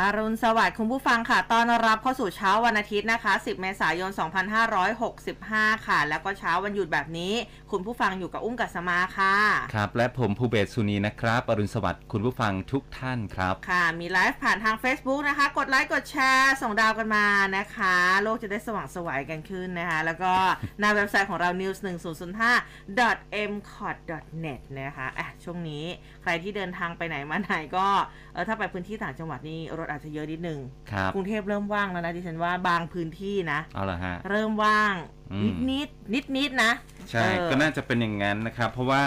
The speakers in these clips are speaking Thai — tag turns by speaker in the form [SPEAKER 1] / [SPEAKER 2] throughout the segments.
[SPEAKER 1] อารุณสวัสดิ์คุณผู้ฟังค่ะตอนรับเข้าสู่เช้าวันอาทิตย์นะคะ 10 เมษายน 2565 ค่ะ แล้วก็เช้าวันหยุดแบบนี้ คุณผู้ฟังอยู่กับอุ้มกัสมาค่ะ
[SPEAKER 2] ครับ และผมภูเบศสุนีนะครับ อรุณสวัสดิ์คุณผู้ฟังทุกท่านครับ
[SPEAKER 1] ค่ะ มีไลฟ์ผ่านทาง Facebook นะคะ กดไลค์กดแชร์ส่งดาวกันมานะคะ โลกจะได้สว่างสวยกันขึ้นนะคะ แล้วก็หน้าเว็บไซต์ของเรา news 1 0 0 5 m c o t net นะคะอะช่วงนี้ใค รที่เดินทางไปไหนมาไหนก็เออถ้าไปพื้นที่ต่างจังหวัดนี่รถอาจจะเยอะนิดนึง
[SPEAKER 2] ครับ
[SPEAKER 1] กรุงเทพเริ่มว่างแล้วนะดิฉันว่าบางพื้นที่นะ
[SPEAKER 2] เอาละฮะ
[SPEAKER 1] เริ่มว่าง
[SPEAKER 2] อืม
[SPEAKER 1] นิดนิดนิดนิดๆนะ
[SPEAKER 2] ใช่
[SPEAKER 1] เออ
[SPEAKER 2] ก็น่าจะเป็นอย่างนั้นนะครับ เพราะว่า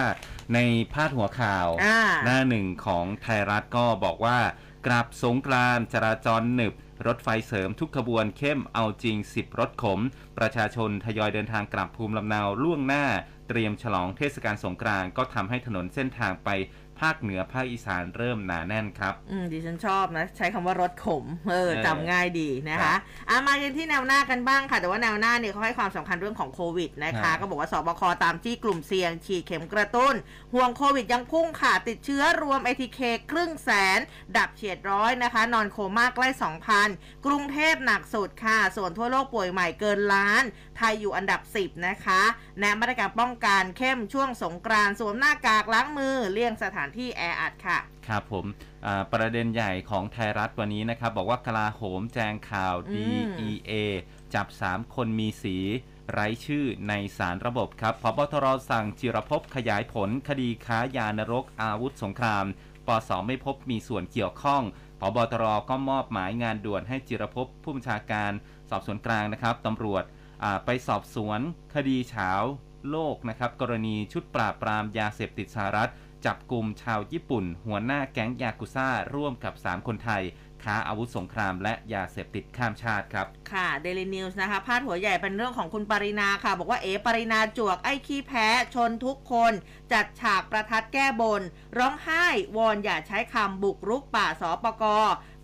[SPEAKER 2] ในพาดหัวข่าว
[SPEAKER 1] อ่า
[SPEAKER 2] หน้าหนึ่งของไทยรัฐก็บอกว่ากราบสงกรานต์จราจรหนึบรถไฟเสริมทุกขบวนเข้มเอาจริง 10 รถขม ประชาชนทยอยเดินทางกลับภูมิลำเนาล่วงหน้า เตรียมฉลองเทศกาลสงกรานต์ก็ทำให้ถนนเส้นทางไป ภาคเหนือภาคอีสานเริ่มหนาแน่นครับ
[SPEAKER 1] อืมดิฉันชอบนะ ใช้คำว่ารถขมเออ
[SPEAKER 2] เออ
[SPEAKER 1] จำง่ายดีนะ
[SPEAKER 2] ครั
[SPEAKER 1] คะ
[SPEAKER 2] บ
[SPEAKER 1] อะมากันที่แนวหน้ากันบ้างค่ะ แต่ว่าแนวหน้าเนี่ยเขาให้ความสำคัญเรื่องของโควิดนะ
[SPEAKER 2] ครั
[SPEAKER 1] คะ
[SPEAKER 2] บ
[SPEAKER 1] ก็บอกว่าสบคตามที่กลุ่มเสี่ยง ฉีดเข็มกระตุ้น ห่วงโควิดยังพุ่งค่ะ ติดเชื้อรวม ATK ครึ่งแสน ดับเฉียดร้อยนะคะ นอนโคม่าใกล้ 2,000 กรุงเทพหนักสุดค่ะ ส่วนทั่วโลกป่วยใหม่เกินล้าน ไทยอยู่อันดับ 10 นะคะแนะมาตรการป้องกันเข้มช่วงสงกรานต์สวมหน้ากากล้างมือเลี่ยงสถานที่แออัดค่ะ
[SPEAKER 2] ครับผมอ่าประเด็นใหญ่ของไทยรัฐวันนี้นะครับ บอกว่ากลาโหมแจงข่าว
[SPEAKER 1] อืม
[SPEAKER 2] DEA จับ 3 คนมีสีไร้ชื่อในสารระบบครับพบตรสั่งจิรภพขยายผลคดีค้ายานรกอาวุธสงครามปสไม่พบมีส่วนเกี่ยวข้องพบตรก็มอบหมายงานด่วนให้จิรภพผู้บัญชาการสอบสวนกลางนะครับตำรวจอ่าไปสอบสวนคดีเฉาโลกนะครับ กรณีชุดปราบปรามยาเสพติดสหรัฐ จับกลุ่มชาวญี่ปุ่น หัวหน้าแก๊งยากุซ่า ร่วมกับ 3 คนไทย ค้าอาวุธสงครามและยาเสพติดข้ามชาติครับ
[SPEAKER 1] ค่ะ Daily News นะคะ พาดหัวใหญ่เป็นเรื่องของคุณปารีณาค่ะ บอกว่าเอ๋ปารีณาจวกไอ้ขี้แพ้ ชนทุกคน จัดฉากประทัดแก้บน ร้องไห้ วอนอย่าใช้คำบุกรุกป่าสปก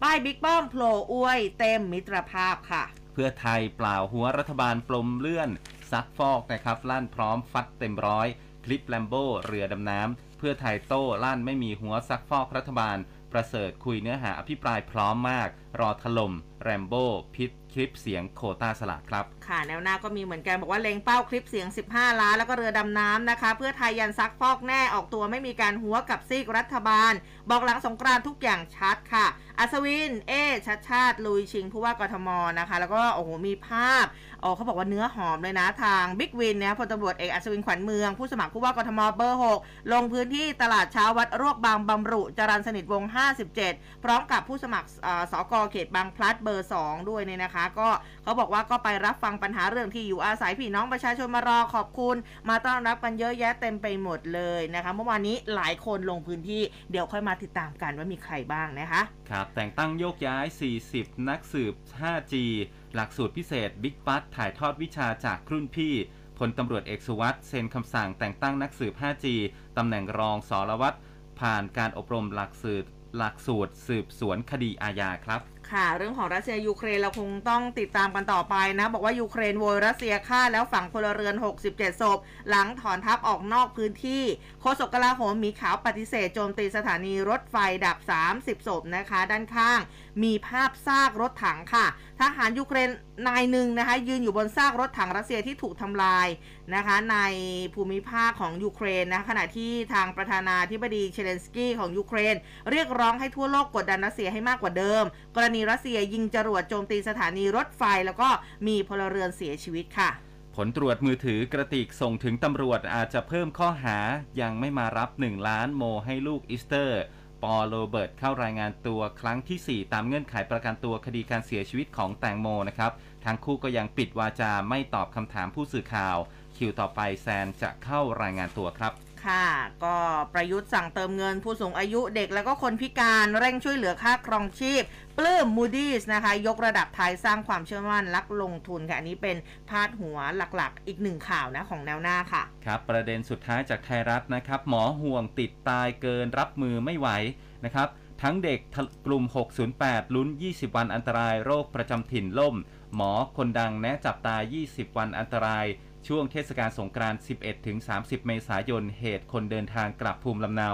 [SPEAKER 1] ป้ายบิ๊กป้อมโผล่อวย เต็มมิตรภาพค่ะ
[SPEAKER 2] เพื่อไทยเปล่าฮั้วรัฐบาลปมเลื่อนซักฟอกนะครับลั่นพร้อมฟัดเต็มร้อย คลิปแรมโบ้เรือดำน้ำ เพื่อไทยโต้ลั่นไม่มีฮั้วซักฟอกรัฐบาล ประเสริฐคุยเนื้อหาอภิปรายพร้อมมาก รอถล่มแรมโบ้พิษคลิปเสียงโควต้าสลากครับ
[SPEAKER 1] ค่ะแนวหน้าก็มีเหมือนกันบอกว่าเล็งเป้าคลิปเสียง 15 ล้านแล้วก็เรือดำน้ำนะคะ เพื่อไทยยันซักฟอกแน่ออกตัวไม่มีการฮั้วกับซีกรัฐบาล บอกหลังสงกรานต์ทุกอย่างชัดค่ะ อัศวิน เอ่อชัชชาติ ลุยชิงผู้ว่ากทมนะคะ แล้วก็โอ้โหมีภาพโอ้เขาบอกว่าเนื้อหอมเลยนะทางบิ๊กวินเนี่ยพลตำรวจเอกอัศวินขวัญเมืองผู้สมัครผู้ว่ากทมเบอร์ 6 ลงพื้นที่ตลาดเช้าวัดรวกบางบำหรุจรัญสนิทวงศ์ 57 พร้อมกับผู้สมัครเอ่อสกเขตบางพลัดเบอร์ 2 ด้วยเนี่ยนะคะ ก็เขาบอกว่าก็ไปรับฟังปัญหาเรื่องที่อยู่อาศัยพี่น้องประชาชนมารอขอบคุณ มาต้อนรับกันเยอะแยะเต็มไปหมดเลยนะคะ เมื่อวานนี้หลายคนลงพื้นที่เดี๋ยวค่อยมาติดตามกันว่ามีใครบ้างนะคะ
[SPEAKER 2] ครับ แต่งตั้งโยกย้าย 40 นักสืบ 5G หลักสูตรพิเศษบิ๊กปัตถ่ายทอดวิชาจากรุ่นพี่พลตำรวจเอกสุวัสด์เซ็นคำสั่งแต่งตั้งนักสืบ 5G ตำแหน่งรองสารวัตรผ่านการอบรมหลักสูตรหลักสูตรสืบสวนคดีอาญาครับ
[SPEAKER 1] ค่ะเรื่องของรัสเซียยูเครนเราคงต้องติดตามกันต่อไปนะ บอกว่ายูเครนโวยรัสเซียฆ่าแล้วฝังพลเรือน 67 ศพ หลังถอนทัพออกนอกพื้นที่ โฆษกกลาโหมหมีขาวปฏิเสธโจมตีสถานีรถไฟดับ 30 ศพนะคะ ด้านข้าง มีภาพซากรถถังค่ะ ทหารยูเครนนายหนึ่งนะคะยืนอยู่บนซากรถถังรัสเซียที่ถูกทำลายนะคะในภูมิภาคของยูเครนนะขณะที่ทางประธานาธิบดีเซเลนสกี้ของยูเครน เรียกร้องให้ทั่วโลกกดดันรัสเซียให้มากกว่าเดิม กรณีรัสเซียยิงจรวดโจมตีสถานีรถไฟ แล้วก็มีพลเรือนเสียชีวิตค่ะ
[SPEAKER 2] ผลตรวจมือถือกระติกส่งถึงตำรวจอาจจะเพิ่มข้อหายังไม่มารับ 1 ล้านโมให้ลูกอีสเตอร์ปอโรเบิร์ตเข้ารายงานตัวครั้งที่ 4 ตามเงื่อนไขประกันตัวคดีการเสียชีวิตของแตงโมนะครับทั้งคู่ก็ยังปิดวาจาไม่ตอบคำถามผู้สื่อข่าว คิวต่อไปแซนจะเข้ารายงานตัวครับ
[SPEAKER 1] ค่ะ ก็ประยุทธ์สั่งเติมเงินผู้สูงอายุเด็กแล้วก็คนพิการเร่งช่วยเหลือค่าครองชีพ ปลื้มมูดี้นะคะ ยกระดับไทยสร้างความเชื่อมั่นลักลงทุนค่ะ อันนี้เป็นพาดหัวหลักๆ อีกหนึ่งข่าวนะของแนวหน้าค่ะ
[SPEAKER 2] ครับ ประเด็นสุดท้ายจากไทยรัฐนะครับ หมอห่วงติดตายเกินรับมือไม่ไหวนะครับทั้งเด็กกลุ่ม 608 ลุ้น 20 วันอันตราย โรคประจำถิ่นล่ม หมอคนดังแนะจับตา 20 วันอันตราย ช่วงเทศกาลสงกรานต์ 11-30 เมษายน เหตุคนเดินทางกลับภูมิลำเนา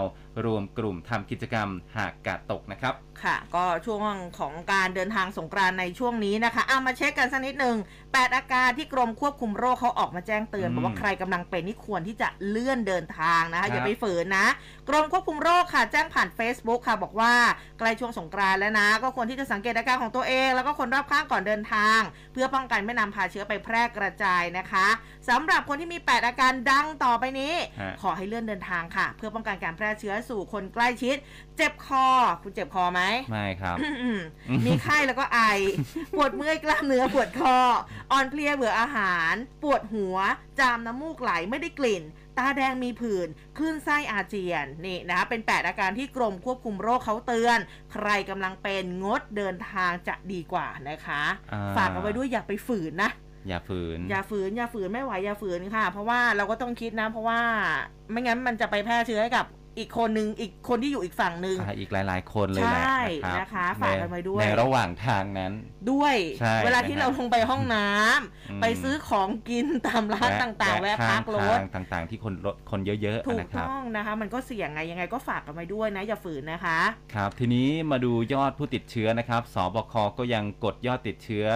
[SPEAKER 2] รวมกลุ่มทำกิจกรรมหากกาดตกนะครับ
[SPEAKER 1] ค่ะ ก็ช่วงของการเดินทางสงกรานต์ในช่วงนี้นะคะเอามาเช็คกันสักนิดหนึ่งแปดอาการที่กรมควบคุมโรคเขาออกมาแจ้งเตือน
[SPEAKER 2] อืม
[SPEAKER 1] บอกว่าใครกำลังเป็นนี่ควรที่จะเลื่อนเดินทางนะ
[SPEAKER 2] ครั
[SPEAKER 1] คะ
[SPEAKER 2] บ
[SPEAKER 1] อย่าไปฝืนนะ กรมควบคุมโรคค่ะแจ้งผ่าน Facebook ค่ะ บอกว่าใกล้ช่วงสงกรานต์แล้วนะ ก็ควรที่จะสังเกตอาการของตัวเอง แล้วก็คนรอบข้างก่อนเดินทาง เพื่อป้องกันไม่นำพาเชื้อไปแพร่กระจายนะคะสำหรับคนที่มี 8 อาการดังต่อไปนี้
[SPEAKER 2] ฮะ
[SPEAKER 1] ขอให้เลื่อนเดินทางค่ะ เพื่อป้องกันการแพร่เชื้อสู่คนใกล้ชิด เจ็บคอคุณเจ็บคอไหม
[SPEAKER 2] ไม่ครับ
[SPEAKER 1] อืมมีไข้แล้วก็ไอ ปวดเมื่อยกล้ามเนื้อปวดคอ อ่อนเพลียเบื่ออาหาร ปวดหัว จามน้ำมูกไหลไม่ได้กลิ่น ตาแดงมีผื่นคลื่นไส้อาเจียนนี่นะคะเป็น 8 อาการที่กรมควบคุมโรคเขาเตือน ใครกำลังเป็นงดเดินทางจะดีกว่านะคะ
[SPEAKER 2] อ่า
[SPEAKER 1] ฝากเอาไว้ด้วยอย่าไปฝืนนะ
[SPEAKER 2] อย่าฝืน
[SPEAKER 1] อย่าฝืน อย่าฝืนไม่ไหวอย่าฝืนค่ะ เพราะว่าเราก็ต้องคิดนะ เพราะว่าไม่งั้นมันจะไปแพร่เชื้อให้กับ อีกคนนึงอีกคนที่อยู่อีกฝั่งนึง
[SPEAKER 2] อ่าอีกหลาย ๆ คนเลยแหละ
[SPEAKER 1] ใช่
[SPEAKER 2] นะครับ
[SPEAKER 1] นะคะฝากกันไว้ด้วย
[SPEAKER 2] ในในระหว่างทางนั้น
[SPEAKER 1] ด้วย
[SPEAKER 2] ใช่
[SPEAKER 1] เวลาที่
[SPEAKER 2] นะฮะ
[SPEAKER 1] เราลงไปห้องน้ำ
[SPEAKER 2] อืม
[SPEAKER 1] ไปซื้อของกินตามร้านต่างๆ แวะพักรถ
[SPEAKER 2] ข้างทางต่างๆ ที่คนรถคนเยอะ
[SPEAKER 1] ถู
[SPEAKER 2] ๆ
[SPEAKER 1] ก
[SPEAKER 2] นะครับ
[SPEAKER 1] ต้องนะคะ มันก็เสี่ยงไงยังไงก็ฝากกันไว้ด้วยนะอย่าฝืนนะคะ
[SPEAKER 2] ครับ ทีนี้มาดูยอดผู้ติดเชื้อนะครับสบคก็ยังกดยอดติดเชื้อ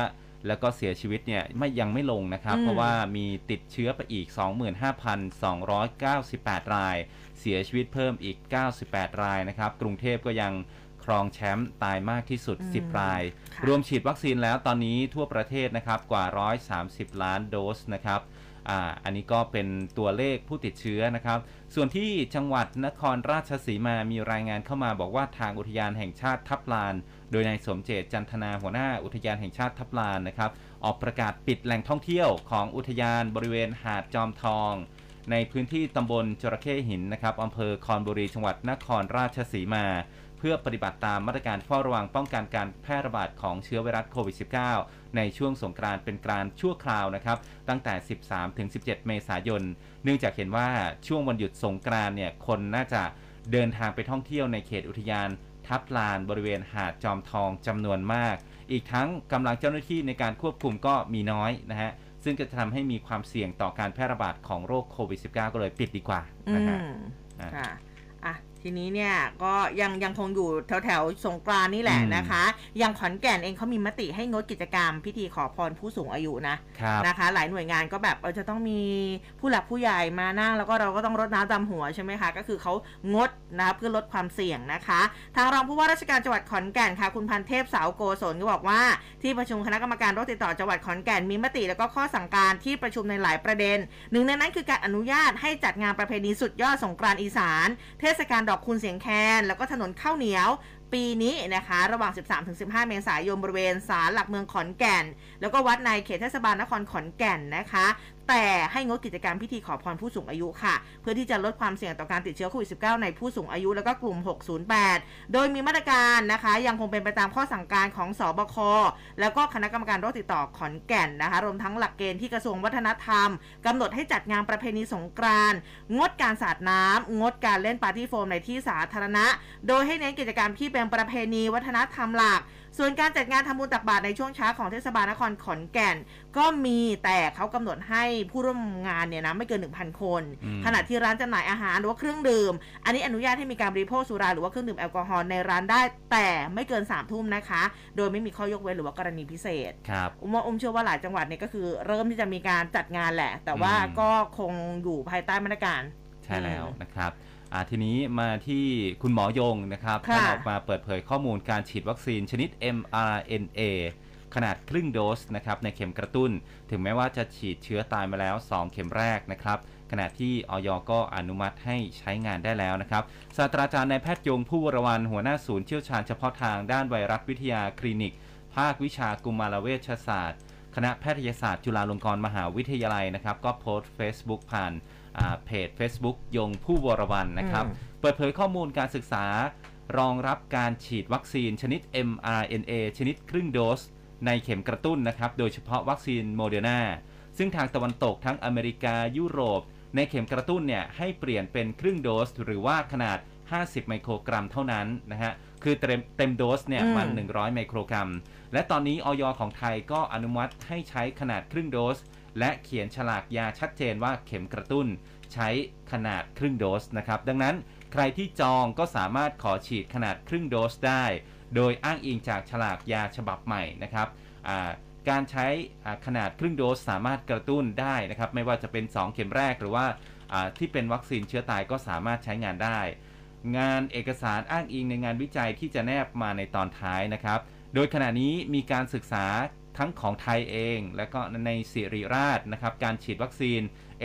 [SPEAKER 2] แล้วก็เสียชีวิตเนี่ยไม่ยังไม่ลงนะครับ
[SPEAKER 1] อืม
[SPEAKER 2] เพราะว่ามีติดเชื้อไปอีก 25,298 รายเสียชีวิตเพิ่มอีก 98 รายนะครับ กรุงเทพก็ยังครองแชมป์ตายมากที่สุด 10 ราย
[SPEAKER 1] ค่ะ
[SPEAKER 2] รวมฉีดวัคซีนแล้วตอนนี้ทั่วประเทศนะครับกว่า 130 ล้านโดสนะครับอ่าอันนี้ก็เป็นตัวเลขผู้ติดเชื้อนะครับ ส่วนที่จังหวัดนครราชสีมามีรายงานเข้ามาบอกว่าทางอุทยานแห่งชาติทับลาน โดยนายสมเจตจันทนาหัวหน้าอุทยานแห่งชาติทับลานนะครับ ออกประกาศปิดแหล่งท่องเที่ยวของอุทยานบริเวณหาดจอมทอง ในพื้นที่ตำบลจระเข้หินนะครับอำเภอคอนบุรีจังหวัดนครราชสีมา เพื่อปฏิบัติตามมาตรการเฝ้าระวังป้องกันการแพร่ระบาดของเชื้อไวรัสโควิด -19 ในช่วงสงกรานต์เป็นการชั่วคราวนะครับตั้งแต่ 13-17 เมษายน เนื่องจากเห็นว่าช่วงวันหยุดสงกรานต์เนี่ยคนน่าจะเดินทางไปท่องเที่ยวในเขตอุทยานทับลานบริเวณหาดจอมทองจำนวนมาก อีกทั้งกำลังเจ้าหน้าที่ในการควบคุมก็มีน้อยนะฮะ ซึ่งก็จะทำให้มีความเสี่ยงต่อการแพร่ระบาดของโรคโควิด -19 ก็เลยปิดดีกว่า
[SPEAKER 1] อื
[SPEAKER 2] นะฮะ
[SPEAKER 1] ม
[SPEAKER 2] อะ
[SPEAKER 1] ค่ะอะ ทีนี้เนี่ยก็ยังยังคงอยู่แถวแถวๆสงกรานต์นี่แหละ
[SPEAKER 2] อืม
[SPEAKER 1] นะคะอย่างขอนแก่นเองเขามีมติให้งดกิจกรรม พิธีขอพรผู้สูงอายุนะ
[SPEAKER 2] ครับ
[SPEAKER 1] นะคะ หลายหน่วยงานก็แบบเออจะต้องมีผู้หลักผู้ใหญ่มานั่ง แล้วก็เราก็ต้องรดน้ำดำหัวใช่ไหมคะ ก็คือเขางดนะคะเพื่อลดความเสี่ยงนะคะ ทางรองผู้ว่าราชการจังหวัดขอนแก่นค่ะ คุณพันเทพสาวโกศลก็บอกว่าที่ประชุมคณะกรรมการโรคติดต่อจังหวัดขอนแก่นมีมติแล้วก็ข้อสั่งการที่ประชุมในหลายประเด็น หนึ่งในนั้นคือการอนุญาตให้จัดงานประเพณีสุดยอดสงกรานต์อีสาน เทศกาลดอกคูณเสียงแคน แล้วก็ถนนข้าวเหนียว ปีนี้นะคะ ระหว่าง 13-15 เมษายนบริเวณศาลหลักเมืองขอนแก่น แล้วก็วัดในเขตเทศบาลนครขอนแก่นนะคะ แต่ให้งดกิจกรรมพิธีขอพรผู้สูงอายุค่ะ เพื่อที่จะลดความเสี่ยงต่อการติดเชื้อโควิด -19 ในผู้สูงอายุแล้วก็กลุ่ม 608 โดยมีมาตรการนะคะ ยังคงเป็นไปตามข้อสั่งการของสอบค แล้วก็คณะกรรมการโรคติดต่อขอนแก่นนะคะ รวมทั้งหลักเกณฑ์ที่กระทรวงวัฒนธรรมกำหนดให้จัดงานประเพณีสงกรานต์งดการสาดน้ำงดการเล่นปาร์ตี้โฟมในที่สาธารณะ โดยให้เน้นกิจกรรมที่เป็นประเพณีวัฒนธรรมหลัก ส่วนการจัดงานทำบุญตักบาตรในช่วงเช้าของเทศบาลนครขอนแก่น ก็มีแต่เขากำหนดให้ผู้ร่วมงานเนี่ยนะไม่เกิน 1,000 คน
[SPEAKER 2] อืม
[SPEAKER 1] ขณะที่ร้านจำหน่ายอาหารหรือว่าเครื่องดื่ม อันนี้อนุญาตให้มีการบริโภคสุราหรือว่าเครื่องดื่มแอลกอฮอล์ในร้านได้ แต่ไม่เกิน3ามทุ่มนะคะ โดยไม่มีข้อยกเว้นหรือว่ากรณีพิเศษ
[SPEAKER 2] ครับ
[SPEAKER 1] อุ้มว่าอุ้มเชื่อว่าหลายจังหวัดเนี่ยก็คือ เริ่มที่จะมีการจัดงานแหละ แต่ว่า
[SPEAKER 2] อืม
[SPEAKER 1] ก็คงอยู่ภายใต้มาตรการ
[SPEAKER 2] ใช่แล้วนะครับ อ่าทีนี้มาที่คุณหมอยงนะครับ
[SPEAKER 1] ค่ะ
[SPEAKER 2] ท่านออกมาเปิดเผยข้อมูลการฉีดวัคซีนชนิด mRNA ขนาดครึ่งโดสนะครับในเข็มกระตุ้น ถึงแม้ว่าจะฉีดเชื้อตายมาแล้ว 2 เข็มแรกนะครับ ขณะที่ออยก็อนุมัติให้ใช้งานได้แล้วนะครับศาสตราจารย์นายแพทย์ยง ภู่วรวรรณหัวหน้าศูนย์เชี่ยวชาญเฉพาะทางด้านไวรัสวิทยาคลินิก ภาควิชากุมารเวชศาสตร์ คณะแพทยศาสตร์จุฬาลงกรณ์มหาวิทยาลัยนะครับ ก็โพสต์ Facebook ผ่านอ่า เพจ Facebook ยงผู้วรวันนะครับ
[SPEAKER 1] อืม
[SPEAKER 2] เปิดเผยข้อมูลการศึกษารองรับการฉีดวัคซีนชนิด mRNA ชนิดครึ่งโดส ในเข็มกระตุ้นนะครับ โดยเฉพาะวัคซีนโมเดอร์นาซึ่งทางตะวันตกทั้งอเมริกายุโรป ในเข็มกระตุ้นเนี่ยให้เปลี่ยนเป็นครึ่งโดส หรือว่าขนาด 50 ไมโครกรัมเท่านั้นนะฮะ คือเต็มเต็มโดสเนี่ย
[SPEAKER 1] อืม
[SPEAKER 2] มัน 100 ไมโครกรัม และตอนนี้ออยของไทยก็อนุมัติให้ใช้ขนาดครึ่งโดส และเขียนฉลากยาชัดเจนว่าเข็มกระตุ้นใช้ขนาดครึ่งโดสนะครับ ดังนั้นใครที่จองก็สามารถขอฉีดขนาดครึ่งโดสได้ โดยอ้างอิงจากฉลากยาฉบับใหม่นะครับการใช้ขนาดครึ่งโดสสามารถกระตุ้นได้นะครับ ไม่ว่าจะเป็น 2 เข็มแรกหรือว่าที่เป็นวัคซีนเชื้อตายก็สามารถใช้งานได้ งานเอกสารอ้างอิงในงานวิจัยที่จะแนบมาในตอนท้ายนะครับ โดยขณะนี้มีการศึกษา ทั้งของไทยเอง และก็ในศิริราชนะครับ การฉีดวัคซีน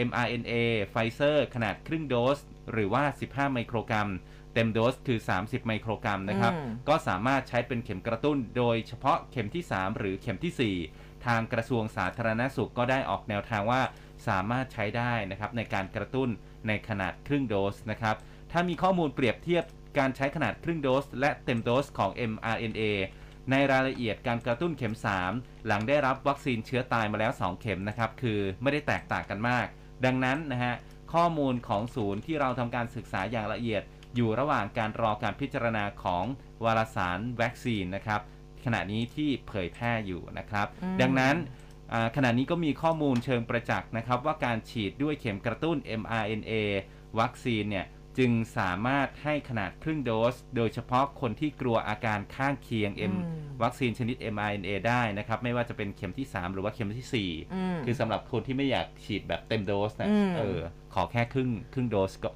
[SPEAKER 2] mRNA ไฟเซอร์ขนาดครึ่งโดส หรือว่า 15 ไมโครกรัม เต็มโดสคือ 30 ไมโครกรัมนะครับ
[SPEAKER 1] อืม
[SPEAKER 2] ก็สามารถใช้เป็นเข็มกระตุ้น โดยเฉพาะเข็มที่ 3 หรือเข็มทีสี่4 ทางกระทรวงสาธารณสุขก็ได้ออกแนวทางว่าสามารถใช้ได้นะครับในการกระตุ้นในขนาดครึ่งโดสนะครับ ถ้ามีข้อมูลเปรียบเทียบการใช้ขนาดครึ่งโดส และเต็มโดสของ mRNA ในรายละเอียดการกระตุ้นเข็ม 3 หลังได้รับวัคซีนเชื้อตายมาแล้ว 2 เข็มนะครับคือไม่ได้แตกต่างกันมาก ดังนั้นนะฮะข้อมูลของศูนย์ที่เราทำการศึกษาอย่างละเอียด อยู่ระหว่างการรอการพิจารณาของวารสารวัคซีนนะครับขณะนี้ที่เผยแพร่อยู่นะครับ
[SPEAKER 1] อืม
[SPEAKER 2] ดังนั้นอ่าขณะนี้ก็มีข้อมูลเชิงประจักษ์นะครับ ว่าการฉีดด้วยเข็มกระตุ้น mRNA วัคซีนเนี่ย จึงสามารถให้ขนาดครึ่งโดส โดยเฉพาะคนที่กลัวอาการข้างเคียง M
[SPEAKER 1] อืม
[SPEAKER 2] วัคซีนชนิด mRNA ได้นะครับ ไม่ว่าจะเป็นเข็มที่ 3 หรือว่าเข็มที่
[SPEAKER 1] อืม
[SPEAKER 2] 4คือสำหรับคนที่ไม่อยากฉีดแบบเต็มโดสนะ
[SPEAKER 1] อืม
[SPEAKER 2] เออขอแค่ครึ่งครึ่งโดสก็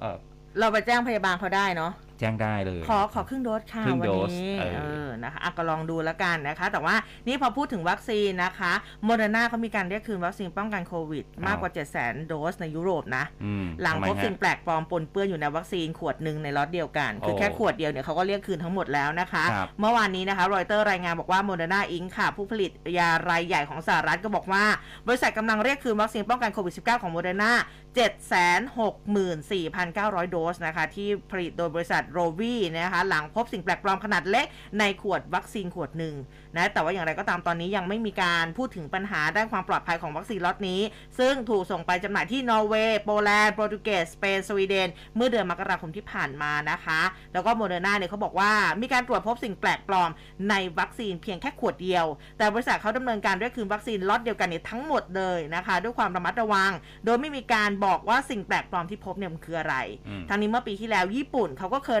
[SPEAKER 2] เออ
[SPEAKER 1] เราไปแจ้งพยาบาลเขาได้เนาะ
[SPEAKER 2] แจ้งได้เลย
[SPEAKER 1] ขอขอครึ่งโดสค่ะ
[SPEAKER 2] ครึ่ง
[SPEAKER 1] วัน
[SPEAKER 2] โดส
[SPEAKER 1] นี้
[SPEAKER 2] เออ
[SPEAKER 1] เออนะคะอะก็ลองดูแล้วกันนะคะ แต่ว่านี่พอพูดถึงวัคซีนนะคะโมเดอร์นาเขามีการเรียกคืนวัคซีนป้องกันโควิด มากกว่า 7 0 0 0 0โดสในยุโรปนะ
[SPEAKER 2] อืม
[SPEAKER 1] หลัง
[SPEAKER 2] ทำไม
[SPEAKER 1] พบ
[SPEAKER 2] ฮะ
[SPEAKER 1] สิ่งแปลกปลอมปนเปื้อนอยู่ในวัคซีนขวดหนึ่งในล็อตเดียวกัน คือ
[SPEAKER 2] โอ้
[SPEAKER 1] แค่ขวดเดียวเนี่ยเขาก็เรียกคืนทั้งหมดแล้วนะคะ
[SPEAKER 2] ครับ
[SPEAKER 1] เมื่อวานนี้นะคะรอยเตอร์รายงานบอกว่าโมเดอร์นา Inc ค่ะ ผู้ผลิตยารายใหญ่ของสหรัฐก็บอกว่า บริษัทกำลังเรียกคืนวัคซีนป้องกันโควิด -19 ของโมเดอร์นา 764,900 โดสนะคะ ที่ผลิตโดยบริษัทโรวีนะคะ หลังพบสิ่งแปลกปลอมขนาดเล็กในขวดวัคซีนขวดหนึ่ง นะแต่ว่าอย่างไรก็ตามตอนนี้ยังไม่มีการพูดถึงปัญหาด้านความปลอดภัยของวัคซีนล็อตนี้ ซึ่งถูกส่งไปจำหน่ายที่นอร์เวย์โปแลนด์โปรตุเกสสเปนสวีเดน เมื่อเดือนมกราคมที่ผ่านมานะคะ แล้วก็โมเดอร์นาเนี่ยเขาบอกว่ามีการตรวจพบสิ่งแปลกปลอมในวัคซีนเพียงแค่ขวดเดียว แต่บริษัทเขาดำเนินการเรียกคืนวัคซีนล็อตเดียวกันเนี่ยทั้งหมดเลยนะคะ ด้วยความระมัดระวัง โดยไม่มีการบอกว่าสิ่งแปลกปลอมที่พบเนี่ยมันคืออะไรทั้งนี้เมื่อปีที่แล้วญี่ปุ่นเขาก็เคย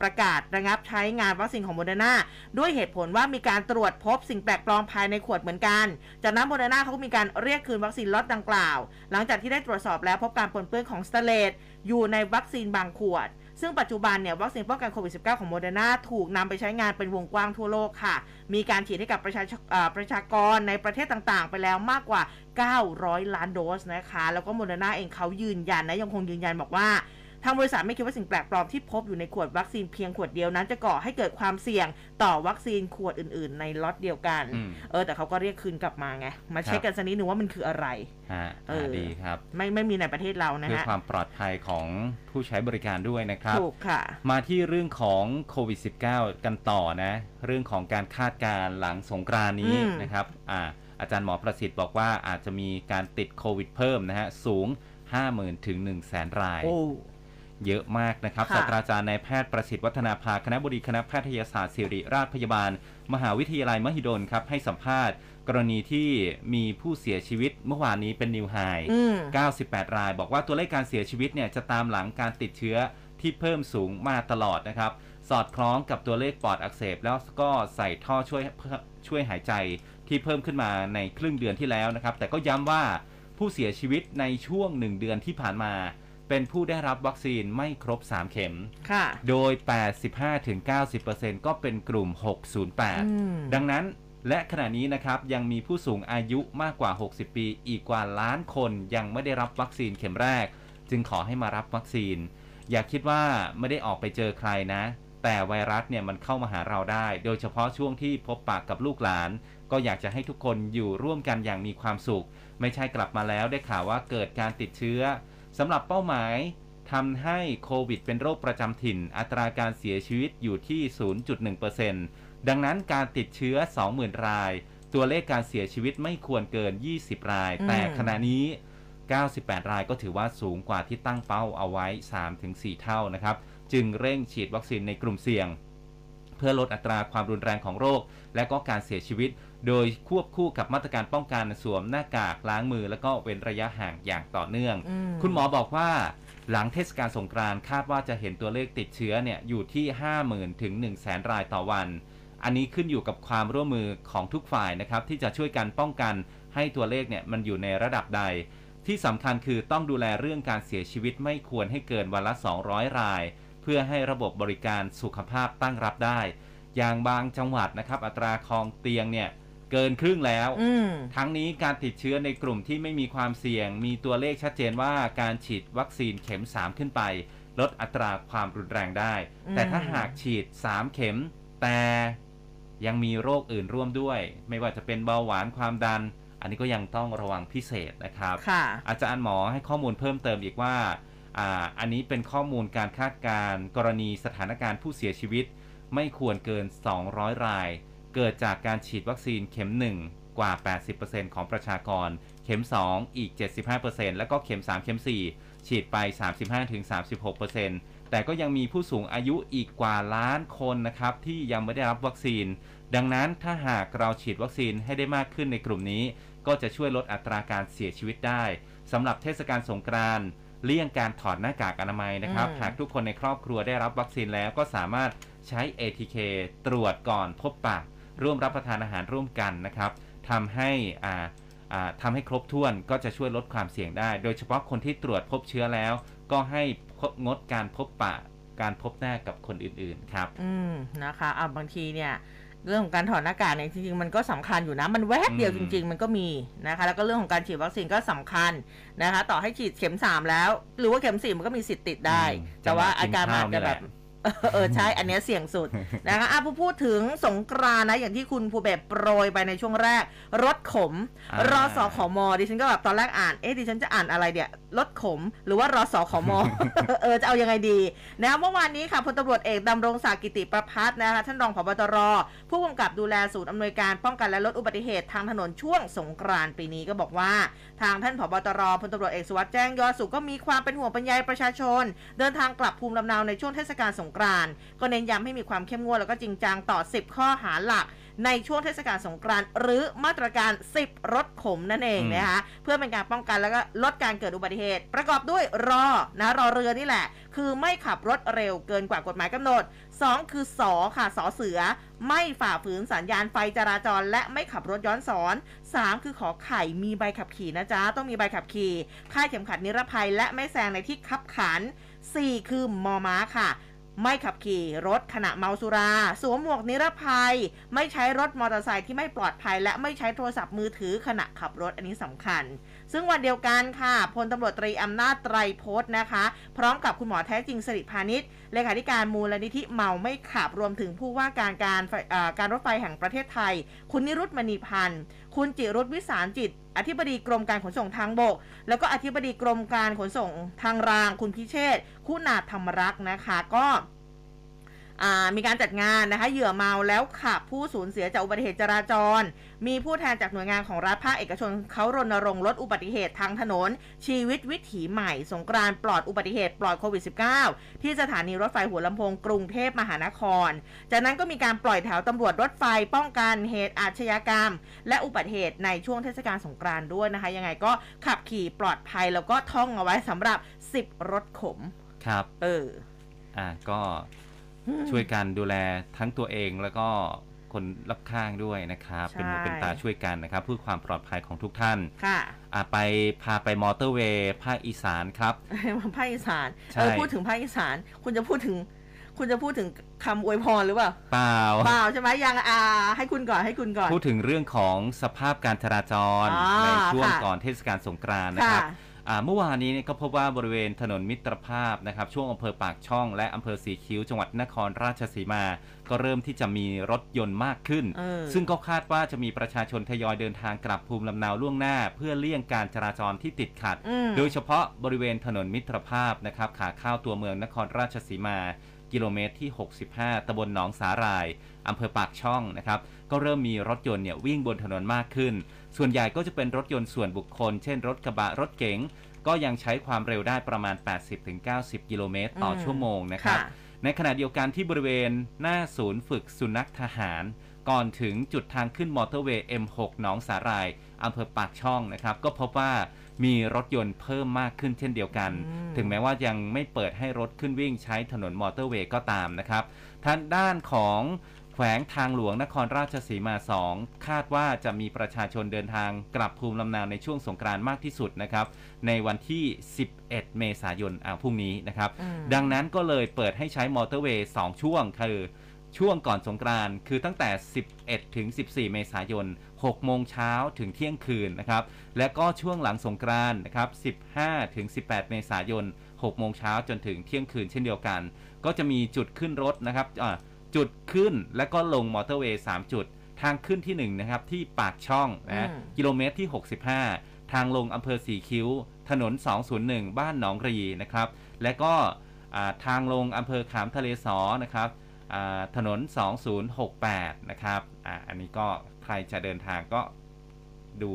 [SPEAKER 1] ประกาศระงับใช้งานวัคซีนของโมเดอร์นาด้วยเหตุผลว่ามีการตรวจพบสิ่งแปลกปลอมภายในขวดเหมือนกัน จากนั้นโมเดอร์นาเขาก็มีการเรียกคืนวัคซีนล็อตดังกล่าว หลังจากที่ได้ตรวจสอบแล้วพบการปนเปื้อนของสแตนเลสอยู่ในวัคซีนบางขวดซึ่งปัจจุบันเนี่ยวัคซีนป้องกันโควิด -19 ของโมเดอร์นาถูกนำไปใช้งานเป็นวงกว้างทั่วโลกค่ะ มีการฉีดให้กับประชาชอ่าประชากรในประเทศต่างๆ ไปแล้วมากกว่า 900 ล้านโดสนะคะ แล้วก็โมเดอร์นาเองเขายืนยันนะ ยังคงยืนยันบอกว่า ทางบริษัทไม่คิดว่าสิ่งแปลกปลอมที่พบอยู่ในขวดวัคซีนเพียงขวดเดียวนั้น จะก่อให้เกิดความเสี่ยงต่อวัคซีนขวดอื่น ๆ ในล็อตเดียวกัน
[SPEAKER 2] อืม
[SPEAKER 1] เออแต่เขาก็เรียกคืนกลับมาไง มาเช็คกันสักนิดหนึ่งว่ามันคืออะไร
[SPEAKER 2] ฮะ
[SPEAKER 1] เออ
[SPEAKER 2] อ่าดีครับ
[SPEAKER 1] ไม่ไม่มีในประเทศเรานะ
[SPEAKER 2] เพื่อ
[SPEAKER 1] ฮะ
[SPEAKER 2] ความปลอดภัยของผู้ใช้บริการด้วยนะครับ
[SPEAKER 1] ถูกค่ะ
[SPEAKER 2] มาที่เรื่องของโควิด -19 กันต่อนะ เรื่องของการคาดการณ์หลังสงกรานต์นี้
[SPEAKER 1] อืม
[SPEAKER 2] นะครับอ่าอาจารย์หมอประสิทธิ์บอกว่าอาจจะมีการติดโควิดเพิ่มนะฮะสูง 50,000 ถึง 1 0 0 0 0แสนราย
[SPEAKER 1] โอ้
[SPEAKER 2] เยอะมากนะครับ
[SPEAKER 1] ค่ะ
[SPEAKER 2] ศาสตราจารย์นายแพทย์ประสิทธิ์วัฒนาภาคณะบดีคณะแพทยศาสตร์ศิริราชพยาบาล มหาวิทยาลัยมหิดลครับให้สัมภาษณ์ กรณีที่มีผู้เสียชีวิตเมื่อวานนี้เป็นนิวไฮ
[SPEAKER 1] อืม
[SPEAKER 2] 98 ราย บอกว่าตัวเลขการเสียชีวิตเนี่ยจะตามหลังการติดเชื้อที่เพิ่มสูงมาตลอดนะครับ สอดคล้องกับตัวเลขปอดอักเสบ แล้วก็ใส่ท่อช่วยช่วยหายใจที่เพิ่มขึ้นมาในครึ่งเดือนที่แล้วนะครับ แต่ก็ย้ำว่าผู้เสียชีวิตในช่วง1เดือนที่ผ่านมา เป็นผู้ได้รับวัคซีนไม่ครบ 3 เข็ม
[SPEAKER 1] ค่ะ
[SPEAKER 2] โดย 85-90%ก็เป็นกลุ่ม
[SPEAKER 1] อืม
[SPEAKER 2] 608 ดังนั้นและขณะนี้นะครับยังมีผู้สูงอายุมากกว่า 60 ปีอีกกว่าล้านคนยังไม่ได้รับวัคซีนเข็มแรก จึงขอให้มารับวัคซีน อย่าคิดว่าไม่ได้ออกไปเจอใครนะ แต่ไวรัสเนี่ยมันเข้ามาหาเราได้ โดยเฉพาะช่วงที่พบปากกับลูกหลาน ก็อยากจะให้ทุกคนอยู่ร่วมกันอย่างมีความสุข ไม่ใช่กลับมาแล้วได้ข่าวว่าเกิดการติดเชื้อ สำหรับเป้าหมายทำให้โควิดเป็นโรคประจำถิ่น อัตราการเสียชีวิตอยู่ที่ 0.1%ดังนั้นการติดเชื้อ 20,000 ราย ตัวเลขการเสียชีวิตไม่ควรเกิน 20 ราย
[SPEAKER 1] อืม
[SPEAKER 2] แต่ขณะนี้ 98 รายก็ถือว่าสูงกว่าที่ตั้งเป้าเอาไว้ 3-4 เท่านะครับ จึงเร่งฉีดวัคซีนในกลุ่มเสี่ยง เพื่อลดอัตราความรุนแรงของโรค และก็การเสียชีวิต โดยควบคู่กับมาตรการป้องกันสวมหน้ากากล้างมือ แล้วก็เว้นระยะห่างอย่างต่อเนื่อง
[SPEAKER 1] อืม
[SPEAKER 2] คุณหมอบอกว่าหลังเทศกาลสงกรานต์คาดว่าจะเห็นตัวเลขติดเชื้อเนี่ยอยู่ที่ 50,000 ถึง 1 0 0 0 0แสนรายต่อวัน อันนี้ขึ้นอยู่กับความร่วมมือของทุกฝ่ายนะครับที่จะช่วยกันป้องกันให้ตัวเลขเนี่ยมันอยู่ในระดับใด ที่สำคัญคือต้องดูแลเรื่องการเสียชีวิตไม่ควรให้เกินวันละ 200 ราย เพื่อให้ระบบบริการสุขภาพตั้งรับได้ อย่างบางจังหวัดนะครับอัตราครองเตียงเนี่ย เกินครึ่งแล้ว
[SPEAKER 1] อืม
[SPEAKER 2] ทั้งนี้การติดเชื้อในกลุ่มที่ไม่มีความเสี่ยง มีตัวเลขชัดเจนว่าการฉีดวัคซีนเข็ม 3 ขึ้นไป ลดอัตราความรุนแรงได้
[SPEAKER 1] อืม
[SPEAKER 2] แต่ถ้าหากฉีด 3 เข็ม แต่ยังมีโรคอื่นร่วมด้วย ไม่ว่าจะเป็นเบาหวานความดัน อันนี้ก็ยังต้องระวังพิเศษนะครับ
[SPEAKER 1] ค่ะ
[SPEAKER 2] อาจารย์หมอให้ข้อมูลเพิ่มเติมอีกว่าอ่าอันนี้เป็นข้อมูลการคาดการณ์กรณีสถานการณ์ผู้เสียชีวิต ไม่ควรเกิน 200 ราย เกิดจากการฉีดวัคซีนเข็ม 1 กว่า 80%ของประชากร เข็ม 2 อีก 75%แล้วก็เข็ม 3 เข็ม 4 ฉีดไป 35-36%แต่ก็ยังมีผู้สูงอายุอีกกว่าล้านคนนะครับที่ยังไม่ได้รับวัคซีน ดังนั้นถ้าหากเราฉีดวัคซีนให้ได้มากขึ้นในกลุ่มนี้ ก็จะช่วยลดอัตราการเสียชีวิตได้สำหรับเทศกาลสงกรานต์เลี่ยงการถอดหน้ากากอนามัยนะครับ
[SPEAKER 1] อืม
[SPEAKER 2] หากทุกคนในครอบครัวได้รับวัคซีนแล้วก็สามารถใช้ ATK ตรวจก่อนพบปะ ร่วมรับประทานอาหารร่วมกันนะครับทำให้อ่าอ่าทำให้ครบถ้วนก็จะช่วยลดความเสี่ยงได้ โดยเฉพาะคนที่ตรวจพบเชื้อแล้ว ก็ให้งดการพบปะการพบหน้ากับคนอื่นๆครับ
[SPEAKER 1] อืมนะคะอะบางทีเนี่ยเรื่องของการถอดหน้ากากเนี่ยจริงๆมันก็สำคัญอยู่นะ มันแวบเดียว
[SPEAKER 2] อื
[SPEAKER 1] จ
[SPEAKER 2] ม
[SPEAKER 1] ริง ๆ มันก็มีนะคะ แล้วก็เรื่องของการฉีดวัคซีนก็สำคัญนะคะ ต่อให้ฉีดเข็มสามแล้ว หรือว่าเข็มสี่มันก็มีสิทธิ์ติดได้
[SPEAKER 2] อืม
[SPEAKER 1] แต่ว่า
[SPEAKER 2] จั
[SPEAKER 1] อาง
[SPEAKER 2] หวะ
[SPEAKER 1] การมัน
[SPEAKER 2] กินข้าว
[SPEAKER 1] อาจจะแบบ
[SPEAKER 2] นี่แหละ
[SPEAKER 1] เออใช่อันเนี้ยเสี่ยงสุดนะคะอะพูดพูดถึงสงกรานต์นะอย่างที่คุณภูเบศโปรยไปในช่วงแรก รถขม
[SPEAKER 2] อ่าร
[SPEAKER 1] อสอขอมอดิฉันก็แบบตอนแรกอ่านเอ๊ะดิฉันจะอ่านอะไรเดี๋ยรถขม หรือว่ารอสอขอมอเออจะเอายังไงดีนะเมื่อวานนี้ค่ะพลตำรวจเอกดำรงศักดิ์กิติประพัฒน์นะคะท่านรองผบตร ผู้กำกับดูแลศูนย์อำนวยการป้องกันและลดอุบัติเหตุทางถนนช่วงสงกรานต์ปีนี้ก็บอกว่า ทางท่านผบตรพลตำรวจเอกสุวัสด์แจ้งยอดสุขก็มีความเป็นห่วงเป็นใยประชาชน เดินทางกลับภูมิลำเนาในช่วงเทศกาลสงกรานต์ก็เน้นย้ำให้มีความเข้มงวดแล้วก็จริงจังต่อ 10 ข้อหาหลัก ในช่วงเทศกาลสงกรานต์หรือมาตรการ 10 รถขมนั่นเองนะคะเพื่อเป็นการป้องกันแล้วก็ลดการเกิดอุบัติเหตุ ประกอบด้วยรอนะรอเรือนี่แหละ คือไม่ขับรถเร็วเกินกว่ากฎหมายกำหนด 2 คือสอค่ะสอเสือ ไม่ฝ่าฝืนสัญญาณไฟจราจร และไม่ขับรถย้อนสอน 3 คือขอไข่มีใบขับขี่นะจ๊ะ ต้องมีใบขับขี่ค่ายเข็มขัดนิรภัยและไม่แซงในที่คับขัน 4 คือมอม้าค่ะ ไม่ขับขี่รถขณะเมาสุรา สวมหมวกนิรภัย ไม่ใช้รถมอเตอร์ไซค์ที่ไม่ปลอดภัย และไม่ใช้โทรศัพท์มือถือขณะขับรถอันนี้สำคัญ ซึ่งวันเดียวกันค่ะพลตำรวจตรีอำนาจไตรโพสต์นะคะ พร้อมกับคุณหมอแท้จริงสิริพานิชเลขาธิการมูลนิธิเมาไม่ขับรวมถึงผู้ว่าการการการรถไฟแห่งประเทศไทย คุณนิรุตมณีพันธ์ คุณจิรุธวิสารจิต อธิบดีกรมการขนส่งทางบก แล้วก็อธิบดีกรมการขนส่งทางราง คุณพิเชษคุณาถธรรมรักษ์นะคะ ก็ มีการจัดงานนะคะเหยื่อเมาแล้วขับผู้สูญเสียจากอุบัติเหตุจราจร มีผู้แทนจากหน่วยงานของรัฐภาคเอกชนเขารณรงค์ลดอุบัติเหตุทางถนน ชีวิตวิถีใหม่ สงกรานต์ปลอดอุบัติเหตุปลอดโควิด -19 ที่สถานีรถไฟหัวลำโพงกรุงเทพมหานคร จากนั้นก็มีการปล่อยแถวตำรวจรถไฟป้องกันเหตุอาชญากรรม และอุบัติเหตุในช่วงเทศกาลสงกรานต์ด้วยนะคะ ยังไงก็ขับขี่ปลอดภัยแล้วก็ท่องเอาไว้สำหรับ 10 รถขม
[SPEAKER 2] ครับ
[SPEAKER 1] เออ
[SPEAKER 2] อ่าก็ ช่วยกันดูแลทั้งตัวเองแล้วก็คนรับข้างด้วยนะครับ
[SPEAKER 1] ใช่
[SPEAKER 2] เป็นหูเป็นตาช่วยกันนะครับเพื่อความปลอดภัยของทุกท่าน
[SPEAKER 1] ค่ะ
[SPEAKER 2] อ่าไปพาไปมอเตอร์เวย์ภาคอีสานครับ
[SPEAKER 1] ภาคอีสาน
[SPEAKER 2] ใช่
[SPEAKER 1] เออพูดถึงภาคอีสาน คุณจะพูดถึง คุณจะพูดถึงคำอวยพรหรือเปล่า
[SPEAKER 2] เปล่า
[SPEAKER 1] เปล่าใช่ไหมยังอ่า ให้คุณก่อนให้คุณก่อน
[SPEAKER 2] พูดถึงเรื่องของสภาพการจราจร
[SPEAKER 1] อ่า
[SPEAKER 2] ในช่วง
[SPEAKER 1] ค่ะ
[SPEAKER 2] ก่อนเทศกาลสงกรานต์นะครับ
[SPEAKER 1] ค่ะ
[SPEAKER 2] อ่า เมื่อวานนี้เนี่ยก็พบว่าบริเวณถนนมิตรภาพนะครับช่วงอำเภอปากช่อง และอำเภอสีคิ้วจังหวัดนครราชสีมา ก็เริ่มที่จะมีรถยนต์มากขึ้น
[SPEAKER 1] เออ
[SPEAKER 2] ซึ่งก็คาดว่าจะมีประชาชนทยอยเดินทางกลับภูมิลำเนาล่วงหน้า เพื่อเลี่ยงการจราจรที่ติดขัด
[SPEAKER 1] อืม
[SPEAKER 2] โดยเฉพาะบริเวณถนนมิตรภาพนะครับขาเข้าตัวเมืองนครราชสีมากิโลเมตรที่ 65 ตำบลหนองสาหร่าย อำเภอปากช่องนะครับ ก็เริ่มมีรถยนต์เนี่ยวิ่งบนถนนมากขึ้น ส่วนใหญ่ก็จะเป็นรถยนต์ส่วนบุคคล เช่น รถกระบะรถเก๋งก็ยังใช้ความเร็วได้ประมาณ 80-90 กิโลเมตรต่ออ
[SPEAKER 1] ม
[SPEAKER 2] ชั่วโมงนะครับ
[SPEAKER 1] ค่ะ
[SPEAKER 2] ในขณะเดียวกันที่บริเวณหน้าศูนย์ฝึกสุนัขทหาร ก่อนถึงจุดทางขึ้นมอเตอร์เวย์ M6 หนองสาหร่ายอำเภอปากช่องนะครับ ก็พบว่ามีรถยนต์เพิ่มมากขึ้นเช่นเดียวกัน
[SPEAKER 1] อืม
[SPEAKER 2] ถึงแม้ว่ายังไม่เปิดให้รถขึ้นวิ่งใช้ถนนมอเตอร์เวย์ก็ตามนะครับทางด้านของ แขวงทางหลวงนครราชสีมา 2 คาดว่าจะมีประชาชนเดินทางกลับภูมิลำเนาในช่วงสงกรานต์มากที่สุดนะครับ ในวันที่ 11 เมษายนอ่าพรุ่งนี้นะครับ
[SPEAKER 1] อืม
[SPEAKER 2] ดังนั้นก็เลยเปิดให้ใช้มอเตอร์เวย์ 2 ช่วง คือช่วงก่อนสงกรานต์คือตั้งแต่ 11 ถึง 14 เมษายน 6 โมงเช้าถึงเที่ยงคืนนะครับ และก็ช่วงหลังสงกรานต์นะครับ 15 ถึง 18 เมษายน 6 โมงเช้าจนถึงเที่ยงคืนเช่นเดียวกัน ก็จะมีจุดขึ้นรถนะครับอ่า จุดขึ้นและก็ลงมอเตอร์เวย์3จุด ทางขึ้นที่1นะครับที่ปากช่องนะ
[SPEAKER 1] อืม
[SPEAKER 2] กิโลเมตรที่ 65 ทางลงอำเภอสีคิ้ว ถนน 201 บ้านหนองรีนะครับ และก็อ่าทางลงอำเภอขามทะเลสอนะครับอ่าถนน 2068 นะครับอ่าอันนี้ก็ใครจะเดินทางก็ดู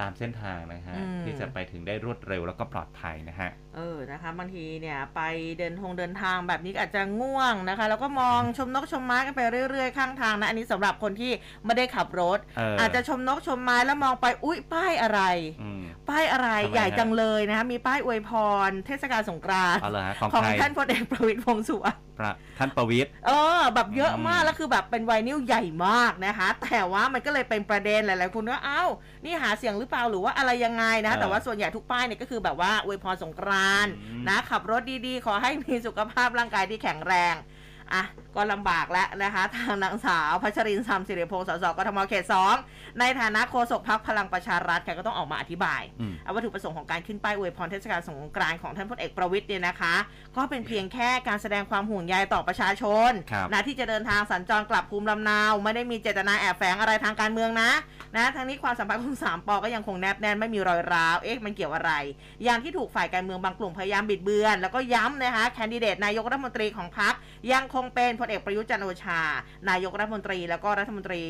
[SPEAKER 2] ตามเส้นทางนะฮะ
[SPEAKER 1] อืม
[SPEAKER 2] ที่จะไปถึงได้รวดเร็วแล้วก็ปลอดภัยนะฮะ
[SPEAKER 1] เออนะคะบางทีเนี่ยไปเดินทงเดินทางแบบนี้อาจจะง่วงนะคะ แล้วก็มองชมนกชมไม้กันไปเรื่อยๆข้างทางนะอันนี้สำหรับคนที่ไม่ได้ขับรถ
[SPEAKER 2] เอออ
[SPEAKER 1] อาจจะชมนกชมไม้แล้วมองไปอุ๊ยป้ายอะไร
[SPEAKER 2] อืม
[SPEAKER 1] ป้ายอะไร
[SPEAKER 2] ทำไมฮะ
[SPEAKER 1] ใหญ่จังเลยนะคะมีป้ายอวยพร เทศกาลสงกรานต์
[SPEAKER 2] เอาเลยฮะของ
[SPEAKER 1] ของ
[SPEAKER 2] ใคร
[SPEAKER 1] ท่านพลเอกประวิตรวงษ์สุวรรณ
[SPEAKER 2] ป ระท่านประวิทย์
[SPEAKER 1] เออ แบบเยอะมาก
[SPEAKER 2] อืม
[SPEAKER 1] แล้วคือแบบเป็นไวนิลใหญ่มากนะคะ แต่ว่ามันก็เลยเป็นประเด็นหลายๆคนก็เอ้านี่หาเสียงหรือเปล่าหรือว่าอะไรยังไงนะ แต่ว่าส่วนใหญ่ทุกป้ายเนี่ยก็คือแบบว่าอวยพรสงกรานต์
[SPEAKER 2] อืม
[SPEAKER 1] นะขับรถดีๆ ขอให้มีสุขภาพร่างกายที่แข็งแรงอะก็ลำบากแล้วนะคะทางนางสาวพัชรินทร์ซำสิริพงศ์สสกทมเขตสองในฐานะโฆษกพักพลังประชารัฐค่ะก็ต้องออกมาอธิบาย
[SPEAKER 2] อืม
[SPEAKER 1] เอาวัตถุประสงค์ของการขึ้นป้ายอวยพรเทศกาลสงกรานต์ของท่านพลเอกประวิตยเนี่ยนะคะ ก็เป็นเพียงแค่การแสดงความห่วงใยต่อประชาชน
[SPEAKER 2] ครับ
[SPEAKER 1] นะที่จะเดินทางสัญจรกลับภูมิลำเนา ไม่ได้มีเจตนาแอบแฝงอะไรทางการเมืองนะนะทั้งนี้ความสัมพันธ์ของสามปอก็ยังคงแนบแน่นไม่มีรอยร้าวเอ๊ะมันเกี่ยวอะไร อย่างที่ถูกฝ่ายการเมืองบางกลุ่มพยายามบิดเบือน แล้วก็ย้ำนะคะแคนดิเดตนายกรัฐมนตรีของพรรคยังคงเป็นพลเอกประยุทธ์จันโอชา นายกรัฐมนตรี แล้วก็รัฐมนตรี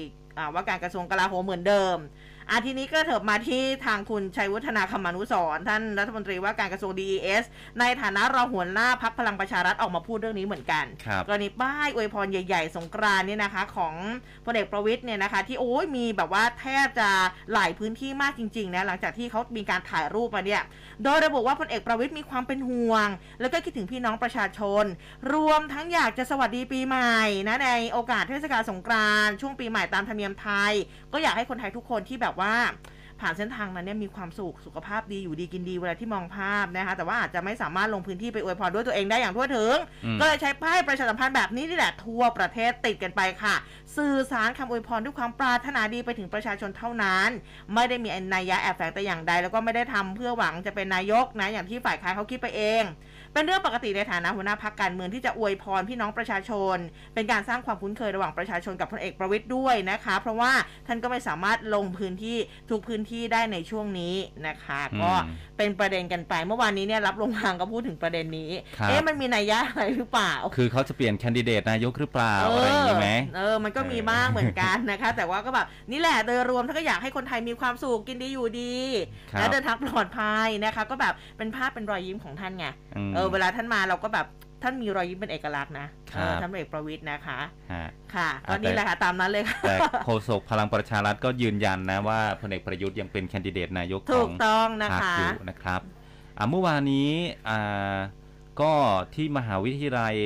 [SPEAKER 1] ว่าการกระทรวงกลาโหมเหมือนเดิม อาทีนี้ก็เถิบมาที่ทางคุณชัยวุฒนาคมานุสรณ์ท่านรัฐมนตรีว่าการกระทรวง DES ในฐานะรองหัวหน้าพักพลังประชารัฐออกมาพูดเรื่องนี้เหมือนกัน
[SPEAKER 2] ครับ
[SPEAKER 1] กรณีป้ายอวยพรใหญ่ๆ สงกรานต์เนี่ยนะคะ ของพลเอกประวิทย์เนี่ยนะคะ ที่โอ้ยมีแบบว่าแทบจะหลายพื้นที่มากจริงๆนะหลังจากที่เขามีการถ่ายรูปมาเนี่ยโดยระบุว่าพลเอกประวิทย์มีความเป็นห่วง แล้วก็คิดถึงพี่น้องประชาชน รวมทั้งอยากจะสวัสดีปีใหม่นะในโอกาสเทศกาลสงกรานต์ช่วงปีใหม่ตามธรรมเนียมไทย ก็อยากให้คนไทยทุกคนที่แบบว่าผ่านเส้นทางนั้นเนี่ยมีความสุขสุขภาพดีอยู่ดีกินดีเวลาที่มองภาพนะคะแต่ว่าอาจจะไม่สามารถลงพื้นที่ไปอวยพรด้วยตัวเองได้อย่างทั่วถึง
[SPEAKER 2] อืม
[SPEAKER 1] ก็เลยใช้ป้ายประชาสัมพันธ์แบบนี้นี่แหละทั่วประเทศติดกันไปค่ะ สื่อสารคำอวยพรด้วยความปรารถนาดีไปถึงประชาชนเท่านั้น ไม่ได้มีนัยยะแอบแฝงแต่อย่างใด แล้วก็ไม่ได้ทำเพื่อหวังจะเป็นนายกนะอย่างที่ฝ่ายค้านเขาคิดไปเอง เป็นเรื่องปกติในฐานะหัวหน้าพักการเมืองที่จะอวยพรพี่น้องประชาชน เป็นการสร้างความคุ้นเคยระหว่างประชาชนกับพลเอกประวิตยด้วยนะคะ เพราะว่าท่านก็ไม่สามารถลงพื้นที่ทุกพื้นที่ได้ในช่วงนี้นะคะ
[SPEAKER 2] อืม
[SPEAKER 1] ก็เป็นประเด็นกันไปเมื่อวานนี้เนี่ยรับลงทางก็พูดถึงประเด็นนี้
[SPEAKER 2] ครับ
[SPEAKER 1] เอ๊ะมันมีนัยยะอะไรหรือเปล่า
[SPEAKER 2] คือเขาจะเปลี่ยนแคนดิเดตนายกหรือเปล่าอะไรอย่างนี้ไหม
[SPEAKER 1] เออมันก็มีบ้างเหมือนกันนะคะ แต่ว่าก็แบบนี่แหละโดยรวมท่านก็อยากให้คนไทยมีความสุขกินดีอยู่ดี
[SPEAKER 2] ครับ
[SPEAKER 1] และเดินทางปลอดภัยนะคะ ก็แบบเป็นภาพเป็นรอยยิ้มของท่านไง
[SPEAKER 2] ม
[SPEAKER 1] เออเวลาท่านมาเราก็แบบท่านมีรอยยิ้มเป็นเอกลักษณ์นะครับเออท่านพลเอกประวิตยนะคะ
[SPEAKER 2] ฮะ
[SPEAKER 1] ค่ะก็
[SPEAKER 2] อะ
[SPEAKER 1] นี่
[SPEAKER 2] แต่
[SPEAKER 1] แหละค่ะตามนั้นเลยค่ะ
[SPEAKER 2] แต่โฆษกพลังประชารัฐก็ยืนยันนะว่าพลเอกประยุทธ์ยังเป็นแคนดิเดตนายกข
[SPEAKER 1] ถู
[SPEAKER 2] อกง
[SPEAKER 1] ต้องนะ
[SPEAKER 2] พรรค
[SPEAKER 1] คะ
[SPEAKER 2] อยู่นะครับอะเมื่อวานนี้อ่าก็ที่มหาวิทยาลัย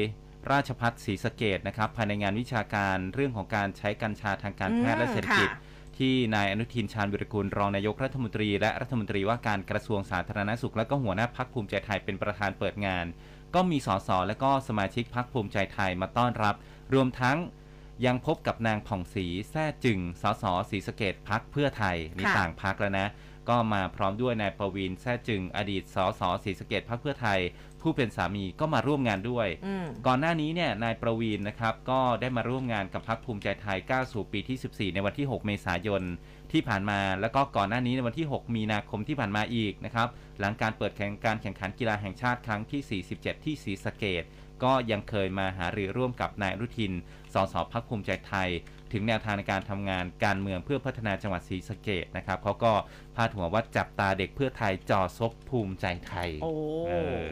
[SPEAKER 2] ราชพัฒศรีสะเกดนะครับภายในงานวิชาการเรื่องของการใช้กัญชาทางการแพทย์และเศรษฐกิจ
[SPEAKER 1] ค่ะ
[SPEAKER 2] ที่นายอนุทินชาญวิรกูลรองนายกรัฐมนตรีและรัฐมนตรีว่าการกระทรวงสาธารณสุข และก็หัวหน้าพักภูมิใจไทยเป็นประธานเปิดงาน ก็มีสสและก็สมาชิกพักภูมิใจไทยมาต้อนรับ รวมทั้งยังพบกับนางผ่องศรีแท้จึงสสศรีสะเกดพักเพื่อไทยนี่ต่างพักแล้วนะ ก็มาพร้อมด้วยนายประวินแท้จึงอดีตสสศรีสะเกดพักเพื่อไทย ผู้เป็นสามีก็มาร่วมงานด้วย
[SPEAKER 1] อืม
[SPEAKER 2] ก่อนหน้านี้เนี่ยนายประวีนนะครับก็ได้มาร่วมงานกับพักภูมิใจไทยก้าวสู่ปีที่ 14 ในวันที่ 6 เมษายนที่ผ่านมาแล้วก็ก่อนหน้านี้ในวันที่ 6 มีนาคมที่ผ่านมาอีกนะครับหลังการเปิดแข่งการแข่งขันกีฬาแห่งชาติครั้งที่ 47 ที่ศรีสะเกดก็ยังเคยมาหารือร่วมกับนายอนุทิน สสพักภูมิใจไทย ถึงแนวทางในการทำงานการเมืองเพื่อพัฒนาจังหวัดศรีสะเกดนะครับเขาก็พาดหัวว่าจับตาเด็กเพื่อไทยจ่อซบภูมิใจไทย
[SPEAKER 1] โอ้
[SPEAKER 2] เออ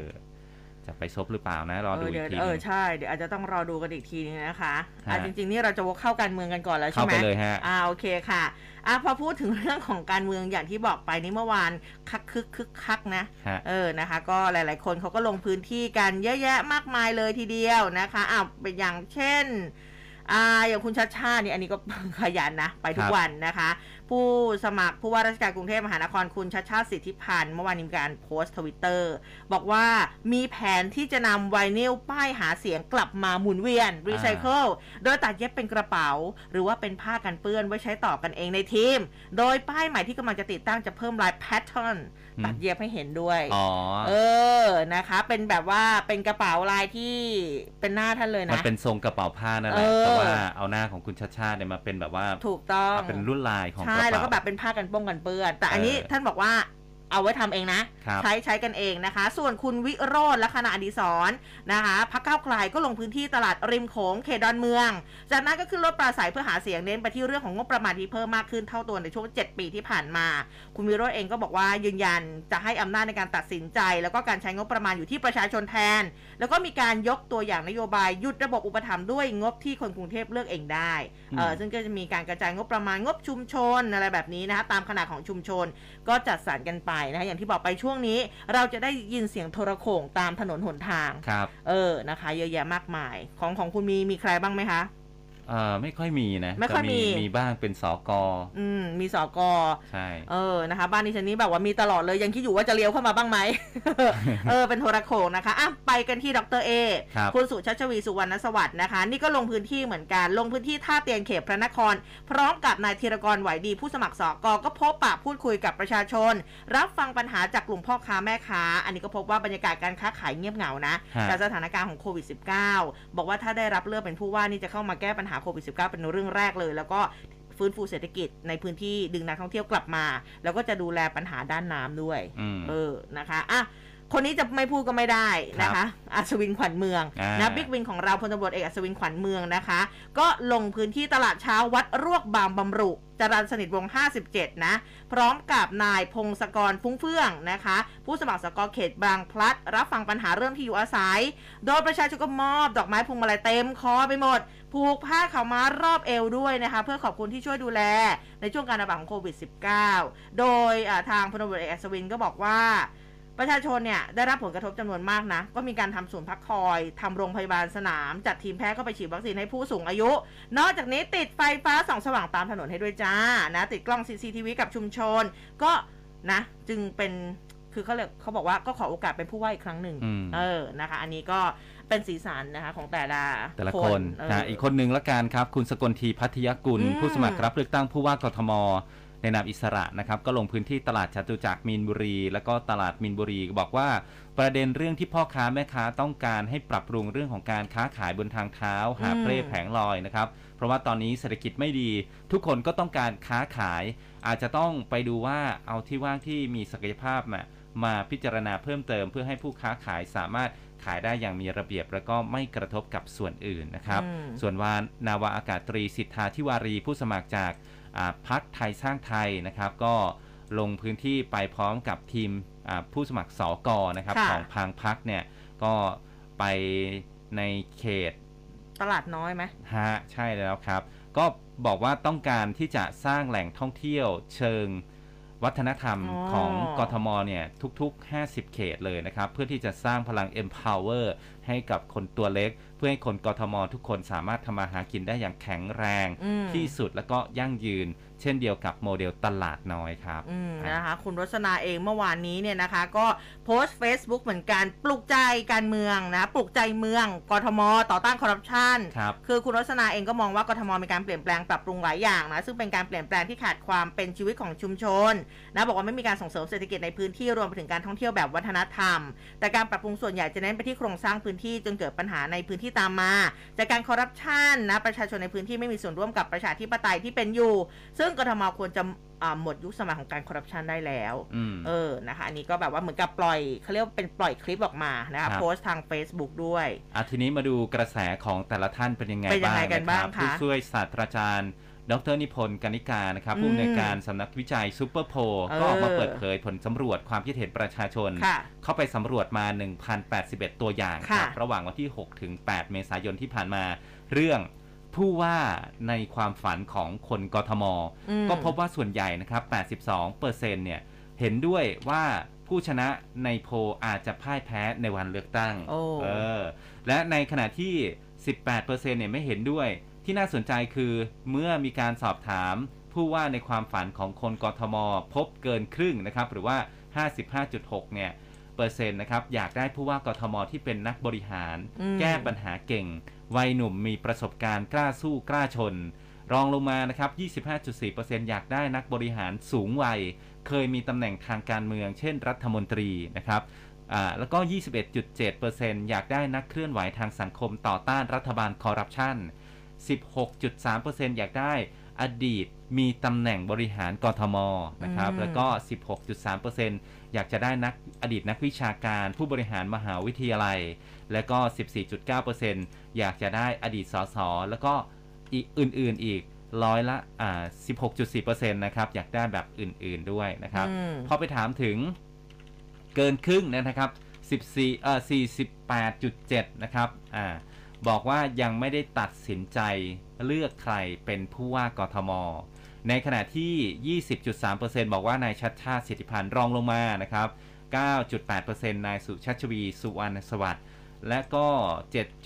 [SPEAKER 2] จะไปซบหรือเปล่านะ รอดู
[SPEAKER 1] เออ
[SPEAKER 2] อี
[SPEAKER 1] เดี๋ย
[SPEAKER 2] ก
[SPEAKER 1] ว
[SPEAKER 2] ที
[SPEAKER 1] เอ
[SPEAKER 2] ห
[SPEAKER 1] อ
[SPEAKER 2] นึง
[SPEAKER 1] ใช่เดี๋ยวอาจจะต้องรอดูกันอีกทีนึงนะคะอะ
[SPEAKER 2] ฮะ
[SPEAKER 1] จริง ๆ นี่เราจะวกเข้าการเมืองกันก่อนแล้วใช่
[SPEAKER 2] เข้า
[SPEAKER 1] ไหม
[SPEAKER 2] ไปเลยฮะ
[SPEAKER 1] อ่าโอเคค่ะอะพอพูดถึงเรื่องของการเมืองอย่างที่บอกไปนี่เมื่อวานคักคึกคึกคักนะ
[SPEAKER 2] ฮะ
[SPEAKER 1] เออนะคะ ก็หลาย ๆ คนเขาก็ลงพื้นที่กันเยอะแยะมากมายเลยทีเดียวนะคะอ่าเป็นอย่างเช่น อ่าอย่างคุณชัชชาตินี่อันนี้ก็ขยันนะ ไปทุกวันนะคะ ผู้สมัครผู้ว่าราชการกรุงเทพมหานครคุณชัชชาติสิทธิพันธุ์เมื่อวานนี้มีการโพสต์ทวิตเตอร์บอกว่ามีแผนที่จะนำไวนิลป้ายหาเสียงกลับมาหมุนเวียนรีไซเคิลโดยตัดเย็บเป็นกระเป๋า หรือว่าเป็นผ้ากันเปื้อนไว้ใช้ต่อกันเองในทีม โดยป้ายใหม่ที่กำลังจะติดตั้งจะเพิ่มลาย
[SPEAKER 2] pattern
[SPEAKER 1] ตัดเย็บให้เห็นด้วย
[SPEAKER 2] อ๋อ
[SPEAKER 1] เออนะคะ เป็นแบบว่าเป็นกระเป๋าลายที่เป็นหน้าท่านเลย
[SPEAKER 2] มัน
[SPEAKER 1] นะ
[SPEAKER 2] เป็นทรงกระเป๋าผ้านั่นแหละ
[SPEAKER 1] เออ
[SPEAKER 2] แต่ว่าเอาหน้าของคุณชาติชาติเนี่ยมาเป็นแบบว่า
[SPEAKER 1] ถูกต้อง
[SPEAKER 2] เอาเป็นรุ่นลายของก
[SPEAKER 1] ใช่
[SPEAKER 2] ระ
[SPEAKER 1] แล้ว
[SPEAKER 2] เป๋า
[SPEAKER 1] ก็แบบเป็นผ้ากันป้องกันเปื้อน แต่อันนี้
[SPEAKER 2] เออ
[SPEAKER 1] ท่านบอกว่า เอาไว้ทำเองนะ
[SPEAKER 2] ครับ
[SPEAKER 1] ใช้ใช้กันเองนะคะ ส่วนคุณวิโรธและคณะอดีศรนะคะพักเก้าวไกลก็ลงพื้นที่ตลาดริมโขงเขตดอนเมือง จากนั้นก็ขึ้นรถปราศัยเพื่อหาเสียงเน้นไปที่เรื่องของงบประมาณที่เพิ่มมากขึ้นเท่าตัวในช่วง 7 ปีที่ผ่านมา คุณวิโรธเองก็บอกว่ายืนยันจะให้อำนาจในการตัดสินใจ แล้วก็การใช้งบประมาณอยู่ที่ประชาชนแทน แล้วก็มีการยกตัวอย่างนโยบายหยุดระบบอุปถัมภ์ด้วยงบที่คนกรุงเทพเลือกเองได้เออ
[SPEAKER 2] อืม
[SPEAKER 1] ซึ่งก็จะมีการกระจายงบประมาณงบชุมชนอะไรแบบนี้นะคะตามขนาดของชุมชนก็จัดสรรกันไปนะคะอย่างที่บอกไปช่วงนี้ เราจะได้ยินเสียงโทรโข่งตามถนนหนทาง
[SPEAKER 2] ครับ
[SPEAKER 1] เออนะคะ เยอะแยะมากมาย ของของคุณมีมีใครบ้างไหมคะ
[SPEAKER 2] เอ่อไม่ค่อยมีนะ
[SPEAKER 1] ไม่ค่อย
[SPEAKER 2] แต่
[SPEAKER 1] มี
[SPEAKER 2] มีบ้างเป็นสก
[SPEAKER 1] อืมมีสอกอ
[SPEAKER 2] ใช่
[SPEAKER 1] เออนะคะ บ้านดิฉันนี้แบบว่ามีตลอดเลยยังคิดอยู่ว่าจะเลี้ยวเข้ามาบ้างไหมเออเป็นโทรโขงนะคะอะไปกันที่ดรเอ
[SPEAKER 2] ครับ
[SPEAKER 1] คุณสุชัชวีสุวรรณสวัสดิ์นะคะ นี่ก็ลงพื้นที่เหมือนกัน ลงพื้นที่ท่าเตียนเขตพระนคร พร้อมกับนายธีรกรไหวดีผู้สมัครสอกก็พบปะพูดคุยกับประชาชน รับฟังปัญหาจากกลุ่มพ่อค้าแม่ค้า อันนี้ก็พบว่าบรรยากาศการค้าขายเงียบเหงานะ
[SPEAKER 2] ฮะ
[SPEAKER 1] จากสถานการณ์ของโควิด -19 บอกว่าถ้าได้รับเลือกเป็นผู้ว่านี่จะเข้ามาแก้ปัญหาโควิด -19 เป็นเรื่องแรกเลย แล้วก็ฟื้นฟูเศรษฐกิจในพื้นที่ดึงนักท่องเที่ยวกลับมา แล้วก็จะดูแลปัญหาด้านน้ำด้วย
[SPEAKER 2] อืม
[SPEAKER 1] เออนะคะอะ คนนี้จะไม่พูดก็ไม่ได้นะคะ อัศวินขวัญเมือง
[SPEAKER 2] อ่าน
[SPEAKER 1] นะบิ๊กวินของเราพลตำรวจเอกอัศวินขวัญเมืองนะคะ ก็ลงพื้นที่ตลาดเช้าวัดรวกบางบำรุจรันสนิทวงศ์57 นะ พร้อมกับนายพงศกรฟุ้งเฟื่องนะคะ ผู้สมัครสกเขตบางพลัด รับฟังปัญหาเรื่องที่อยู่อาศัย โดยประชาชนก็มอบดอกไม้พวงมาลัยเต็มคอไปหมด ผูกผ้าขาวม้ารอบเอวด้วยนะคะ เพื่อขอบคุณที่ช่วยดูแล ในช่วงการระบาดของโควิด -19 โดยอ่าทางพลตำรวจเอกอัศวินก็บอกว่า ประชาชนเนี่ยได้รับผลกระทบจำนวนมากนะ ก็มีการทำศูนย์พักคอยทำโรงพยาบาลสนาม จัดทีมแพทย์เข้าไปฉีดวัคซีนให้ผู้สูงอายุ นอกจากนี้ติดไฟฟ้าส่องสว่างตามถนนให้ด้วยจ้านะติดกล้อง CCTV กับชุมชน ก็นะจึงเป็นคือเขาเรียกเขาบอกว่าก็ขอโอกาสเป็นผู้ว่าอีกครั้งหนึ่ง
[SPEAKER 2] อืม
[SPEAKER 1] เออนะคะ อันนี้ก็เป็นสีสันนะคะของแต่ละ
[SPEAKER 2] แต่ละคน
[SPEAKER 1] เออ
[SPEAKER 2] นะอีกคนหนึ่งละกันครับ คุณสกลทีพัทยกุล
[SPEAKER 1] อืม
[SPEAKER 2] ผู้สมัครรับเลือกตั้งผู้ว่ากทม ในนามอิสระนะครับก็ลงพื้นที่ตลาดจตุจักรมีนบุรี แล้วก็ตลาดมีนบุรี บอกว่าประเด็นเรื่องที่พ่อค้าแม่ค้าต้องการให้ปรับปรุงเรื่องของการค้าขายบนทางเท้า หาบเร่แผงลอยนะครับเพราะว่าตอนนี้เศรษฐกิจไม่ดี ทุกคนก็ต้องการค้าขาย อาจจะต้องไปดูว่าเอาที่ว่างที่มีศักยภาพมามาพิจารณาเพิ่มเติมเพื่อให้ผู้ค้าขายสามารถขายได้อย่างมีระเบียบแล้วก็ไม่กระทบกับส่วนอื่นนะครับ
[SPEAKER 1] อืม
[SPEAKER 2] ส่วนวานนาวาอากาศตรีสิทธาธิวารีผู้สมัครจากอ่า พักไทยสร้างไทยนะครับ ก็ลงพื้นที่ไปพร้อมกับทีมอ่าผู้สมัครสอกอนะครับ
[SPEAKER 1] ค่ะ
[SPEAKER 2] ของพางพักเนี่ยก็ไปในเขต
[SPEAKER 1] ตลาดน้อยไหม
[SPEAKER 2] ฮะใช่แล้วครับ ก็บอกว่าต้องการที่จะสร้างแหล่งท่องเที่ยวเชิงวัฒนธรรม
[SPEAKER 1] อ๋อ
[SPEAKER 2] ของกทมเนี่ยทุก ๆ 50 เขตเลยนะครับ เพื่อที่จะสร้างพลัง empower ให้กับคนตัวเล็กเพื่อให้คนกทมทุกคนสามารถทำมาหากินได้อย่างแข็งแรง
[SPEAKER 1] อืม
[SPEAKER 2] ที่สุดแล้วก็ยั่งยืน เช่นเดียวกับโมเดลตลาดน้อยครับ
[SPEAKER 1] อืมนะคะคุณรสนาเองเมื่อวานนี้เนี่ยนะคะก็โพสต์ Facebook เหมือนกันปลุกใจการเมืองนะปลุกใจเมืองกทม ต่อต้านคอร์รัปชัน
[SPEAKER 2] ครับ
[SPEAKER 1] คือคุณรสนาเองก็มองว่ากทมมีการเปลี่ยนแปลงปรับปรุงหลายอย่างนะซึ่งเป็นการเปลี่ยนแปลงที่ขาดความเป็นชีวิตของชุมชนนะบอกว่าไม่มีการส่งเสริมเศรษฐกิจในพื้นที่รวมไปถึงการท่องเที่ยวแบบวัฒนธรรม แต่การปรับปรุงส่วนใหญ่จะเน้นไปที่โครงสร้างพื้นที่จนเกิดปัญหาในพื้นที่ตามมา จากการคอร์รัปชันนะประชาชนในพื้นที่ไม่มีส่วนร่วมกับประชาธิปไตยที่เป็นอยู่ ซึ่งกทมควรจะอ่าหมดยุคสมัยของการคอร์รัปชันได้แล้ว
[SPEAKER 2] อืม
[SPEAKER 1] เออนะคะอันนี้ก็แบบว่าเหมือนกับปล่อยเขาเรียกว่าเป็นปล่อยคลิปออกมานะ
[SPEAKER 2] ครั
[SPEAKER 1] คะ
[SPEAKER 2] บ
[SPEAKER 1] โพสต์ทาง Facebook ด้วย
[SPEAKER 2] อะทีนี้มาดูกระแสของแต่ละท่านเป็นยังไง
[SPEAKER 1] เป็นยัง
[SPEAKER 2] บ้าง
[SPEAKER 1] ไงกัน
[SPEAKER 2] นะค
[SPEAKER 1] บ้า
[SPEAKER 2] รั
[SPEAKER 1] ง
[SPEAKER 2] บ
[SPEAKER 1] คะ
[SPEAKER 2] ผู้ช่วยศาสตราจารย์ ดรนิพนธ์กนิกานะครับ
[SPEAKER 1] อืม
[SPEAKER 2] ผู้อำนวยการสำนักวิจัยซูเปอร์โพล
[SPEAKER 1] เออ
[SPEAKER 2] ก็ออกมาเปิดเผยผลสำรวจความคิดเห็นประชาชน
[SPEAKER 1] ค่ะ
[SPEAKER 2] เข้าไปสำรวจมา 1,081 ตัวอย่างครับ
[SPEAKER 1] ค่ะ
[SPEAKER 2] ระหว่างวันที่ 6 ถึง 8 เมษายนที่ผ่านมาเรื่อง ผู้ว่าในความฝันของคนกทม
[SPEAKER 1] อืม
[SPEAKER 2] ก็พบว่าส่วนใหญ่นะครับ 82เปอร์เซ็นต์เนี่ยเห็นด้วยว่าผู้ชนะในโพลอาจจะพ่ายแพ้ในวันเลือกตั้ง
[SPEAKER 1] โอ้
[SPEAKER 2] เออและในขณะที่ 18เปอร์เซ็นต์เนี่ยไม่เห็นด้วย ที่น่าสนใจคือเมื่อมีการสอบถามผู้ว่าในความฝันของคนกทม พบเกินครึ่งนะครับ หรือว่า 55.6 เนี่ย เปอร์เซ็นต์นะครับอยากได้ผู้ว่ากทมที่เป็นนักบริหาร
[SPEAKER 1] อืม
[SPEAKER 2] แก้ปัญหาเก่ง วัยหนุ่มมีประสบการณ์กล้าสู้กล้าชน รองลงมานะครับ 25.4%อยากได้นักบริหารสูงวัย เคยมีตำแหน่งทางการเมือง เช่นรัฐมนตรีนะครับอ่าแล้วก็ 21.7%อยากได้นักเคลื่อนไหวทางสังคมต่อต้านรัฐบาลคอร์รัปชัน 16.3%อยากได้อดีตมีตำแหน่งบริหารกทมนะครับ
[SPEAKER 1] อืม
[SPEAKER 2] แล้วก็ 16.3%อ ยากจะได้นักอดีตนักวิชาการผู้บริหารมหาวิทยาลัย และก็ 14.9%อยากจะได้อดีตสสแล้วก็อีกอื่นๆอีกร้อยละอ่า16.4%นะครับ อยากได้แบบอื่นๆด้วยนะครับ
[SPEAKER 1] อืม
[SPEAKER 2] พอไปถามถึงเกินครึ่งนะครับ 14เอ่อ48.7 นะครับอ่าบอกว่ายังไม่ได้ตัดสินใจเลือกใครเป็นผู้ว่ากทม ในขณะที่ 20.3%บอกว่านายชัดชาติสิทธิพันธ์รองลงมานะครับ 9.8%นายสุชัชวี สุวรรณสวัสดิ์และก็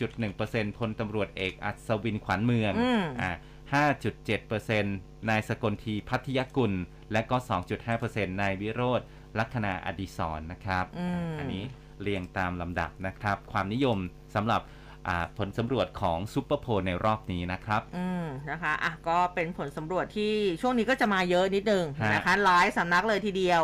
[SPEAKER 2] 7.1%พลตำรวจเอกอัศวินขวัญเมือง
[SPEAKER 1] อืม
[SPEAKER 2] อ่า5.7%นายสกลทีพัทยกุล และก็ 2.5%นายวิโรธลัคนาอดิศรณ์นะครับ
[SPEAKER 1] อืม
[SPEAKER 2] อันนี้เรียงตามลำดับนะครับ ความนิยมสำหรับอ่า ผลสำรวจของซูเปอร์โพลในรอบนี้นะครับ
[SPEAKER 1] อืมนะคะอะก็เป็นผลสำรวจที่ช่วงนี้ก็จะมาเยอะนิดนึง
[SPEAKER 2] ฮะ
[SPEAKER 1] นะคะหลายสำนักเลยทีเดียว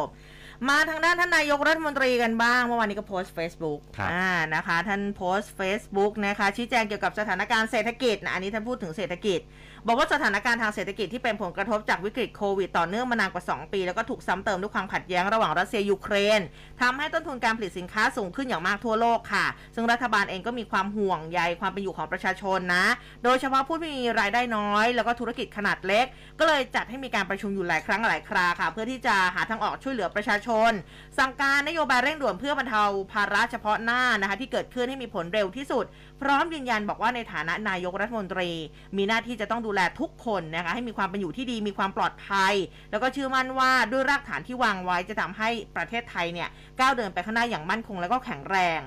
[SPEAKER 1] มาทางด้านท่านนายกรัฐมนตรีกันบ้าง เมื่อวานนี้ก็โพสต์ Facebook
[SPEAKER 2] ครับ
[SPEAKER 1] อ่านะคะ ท่านโพสต์ Facebook นะคะชี้แจงเกี่ยวกับสถานการณ์เศรษฐกิจนะอันนี้ท่านพูดถึงเศรษฐกิจ บอกว่าสถานการณ์ทางเศรษฐกิจที่เป็นผลกระทบจากวิกฤตโควิดต่อเนื่องมานานกว่า 2 ปี แล้วก็ถูกซ้ำเติมด้วยความขัดแย้งระหว่างรัสเซียยูเครนทำให้ต้นทุนการผลิตสินค้าสูงขึ้นอย่างมากทั่วโลกค่ะ ซึ่งรัฐบาลเองก็มีความห่วงใยความเป็นอยู่ของประชาชนนะ โดยเฉพาะผู้ที่มีรายได้น้อย แล้วก็ธุรกิจขนาดเล็ก ก็เลยจัดให้มีการประชุมอยู่หลายครั้งหลายคราค่ะ เพื่อที่จะหาทางออกช่วยเหลือประชาชน สั่งการนโยบายเร่งด่วนเพื่อบรรเทาภาระเฉพาะหน้านะคะที่เกิดขึ้นให้มีผลเร็วที่สุด พร้อมยืนยันบอกว่าในฐานะนายกรัฐมนตรี มีหน้าที่จะต้องดูแลทุกคนนะคะให้มีความเป็นอยู่ที่ดีมีความปลอดภัย แล้วก็เชื่อมั่นว่าด้วยรากฐานที่วางไว้จะทำให้ประเทศไทยเนี่ยก้าวเดินไปข้างหน้าอย่างมั่นคงแล้วก็แข็งแรง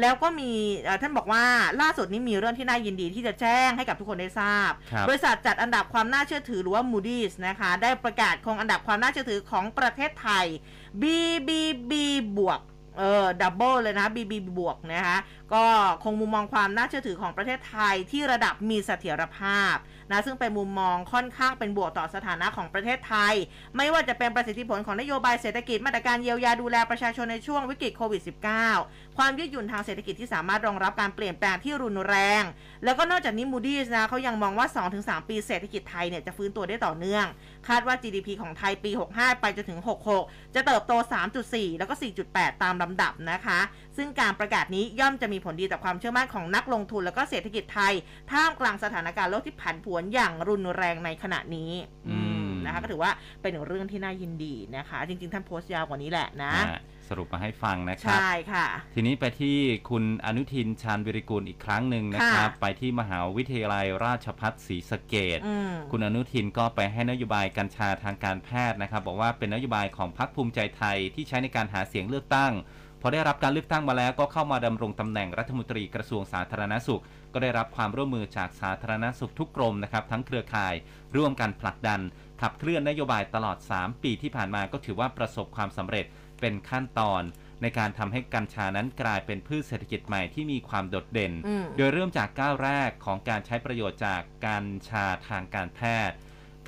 [SPEAKER 1] แล้วก็มีเอ่อท่านบอกว่าล่าสุดนี้มีเรื่องที่น่ายินดีที่จะแจ้งให้กับทุกคนได้ทราบ
[SPEAKER 2] ครับ
[SPEAKER 1] บริษัทจัดอันดับความน่าเชื่อถือหรือว่า Moody's นะคะได้ประกาศคงอันดับความน่าเชื่อถือของประเทศไทย BBB บวก เออ double เลยนะ BB บวกนะคะก็คงมุมมองความน่าเชื่อถือของประเทศไทยที่ระดับมีเสถียรภาพนะซึ่งเป็นมุมมองค่อนข้างเป็นบวกต่อสถานะของประเทศไทย ไม่ว่าจะเป็นประสิทธิผลของนโยบายเศรษฐกิจมาตรการเยียวยาดูแลประชาชนในช่วงวิกฤตโควิด -19 ความยืดหยุ่นทางเศรษฐกิจที่สามารถรองรับการเปลี่ยนแปลงที่รุนแรง แล้วก็นอกจากนี้ Moody's นะเขายังมองว่า 2-3 ปีเศรษฐกิจไทยเนี่ยจะฟื้นตัวได้ต่อเนื่อง คาดว่า GDP ของไทยปี 65 ไปจนถึง 66 จะเติบโต 3.4 แล้วก็ 4.8 ตามลำดับนะคะ ซึ่งการประกาศนี้ย่อมจะมีผลดีต่อความเชื่อมั่นของนักลงทุน แล้วก็เศรษฐกิจไทย ท่ามกลางสถานการณ์โลกที่ผันผวนอย่างรุนแรงในขณะนี้
[SPEAKER 2] อืม
[SPEAKER 1] นะคะก็ถือว่าเป็นเรื่องที่น่ายินดีนะคะ จริงๆ ท่านโพสต์ยาวกว่านี้แหละนะ
[SPEAKER 2] อ่า สรุปมาให้ฟังนะครับ
[SPEAKER 1] ใช่ค่ะ
[SPEAKER 2] ทีนี้ไปที่คุณอนุทินชาญวิริกูลอีกครั้งหนึ่งนะครับ
[SPEAKER 1] ค่ะ
[SPEAKER 2] ไปที่มหาวิทยาลัยราชภัฏศรีสะเกด
[SPEAKER 1] อืม
[SPEAKER 2] คุณอนุทินก็ไปให้นโยบายกัญชาทางการแพทย์นะครับ บอกว่าเป็นนโยบายของพรรคภูมิใจไทยที่ใช้ในการหาเสียงเลือกตั้งพอได้รับการเลือกตั้งมาแล้วก็เข้ามาดำรงตำแหน่งรัฐมนตรีกระทรวงสาธารณสุข ก็ได้รับความร่วมมือจากสาธารณสุขทุกกรมนะครับ ทั้งเครือข่ายร่วมกันผลักดัน ขับเคลื่อนนโยบายตลอด 3 ปีที่ผ่านมาก็ถือว่าประสบความสำเร็จ เป็นขั้นตอนในการทำให้กัญชานั้นกลายเป็นพืชเศรษฐกิจใหม่ที่มีความโดดเด่น
[SPEAKER 1] อืม
[SPEAKER 2] โดยเริ่มจากก้าวแรกของการใช้ประโยชน์จากกัญชาทางการแพทย์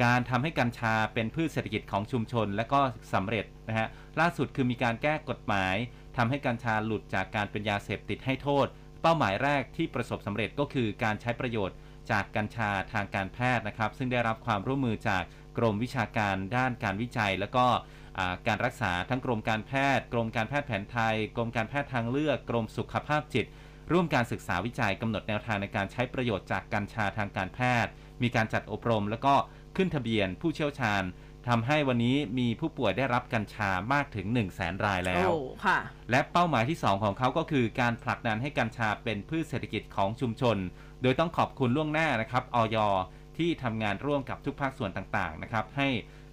[SPEAKER 2] การทำให้กัญชาเป็นพืชเศรษฐกิจของชุมชนและก็สำเร็จนะฮะ ล่าสุดคือมีการแก้กฎหมายทำให้กัญชาหลุดจากการเป็นยาเสพติดให้โทษ เป้าหมายแรกที่ประสบสำเร็จก็คือการใช้ประโยชน์จากกัญชาทางการแพทย์นะครับ ซึ่งได้รับความร่วมมือจากกรมวิชาการด้านการวิจัย แล้วก็อ่า การรักษาทั้งกรมการแพทย์ กรมการแพทย์แผนไทย กรมการแพทย์ทางเลือก กรมสุขภาพจิต ร่วมการศึกษาวิจัยกำหนดแนวทางในการใช้ประโยชน์จากกัญชาทางการแพทย์ มีการจัดอบรม แล้วก็ขึ้นทะเบียนผู้เชี่ยวชาญทำให้วันนี้มีผู้ป่วยได้รับกัญชามากถึง 1 0 0 0 0แสนรายแล้ว
[SPEAKER 1] โอ้ค่ะ
[SPEAKER 2] และเป้าหมายที่ 2 ของเขาก็คือการผลักดันให้กัญชาเป็นพืชเศรษฐกิจของชุมชน โดยต้องขอบคุณล่วงหน้านะครับออยที่ทำงานร่วมกับทุกภาคส่วนต่างๆนะครับ ให้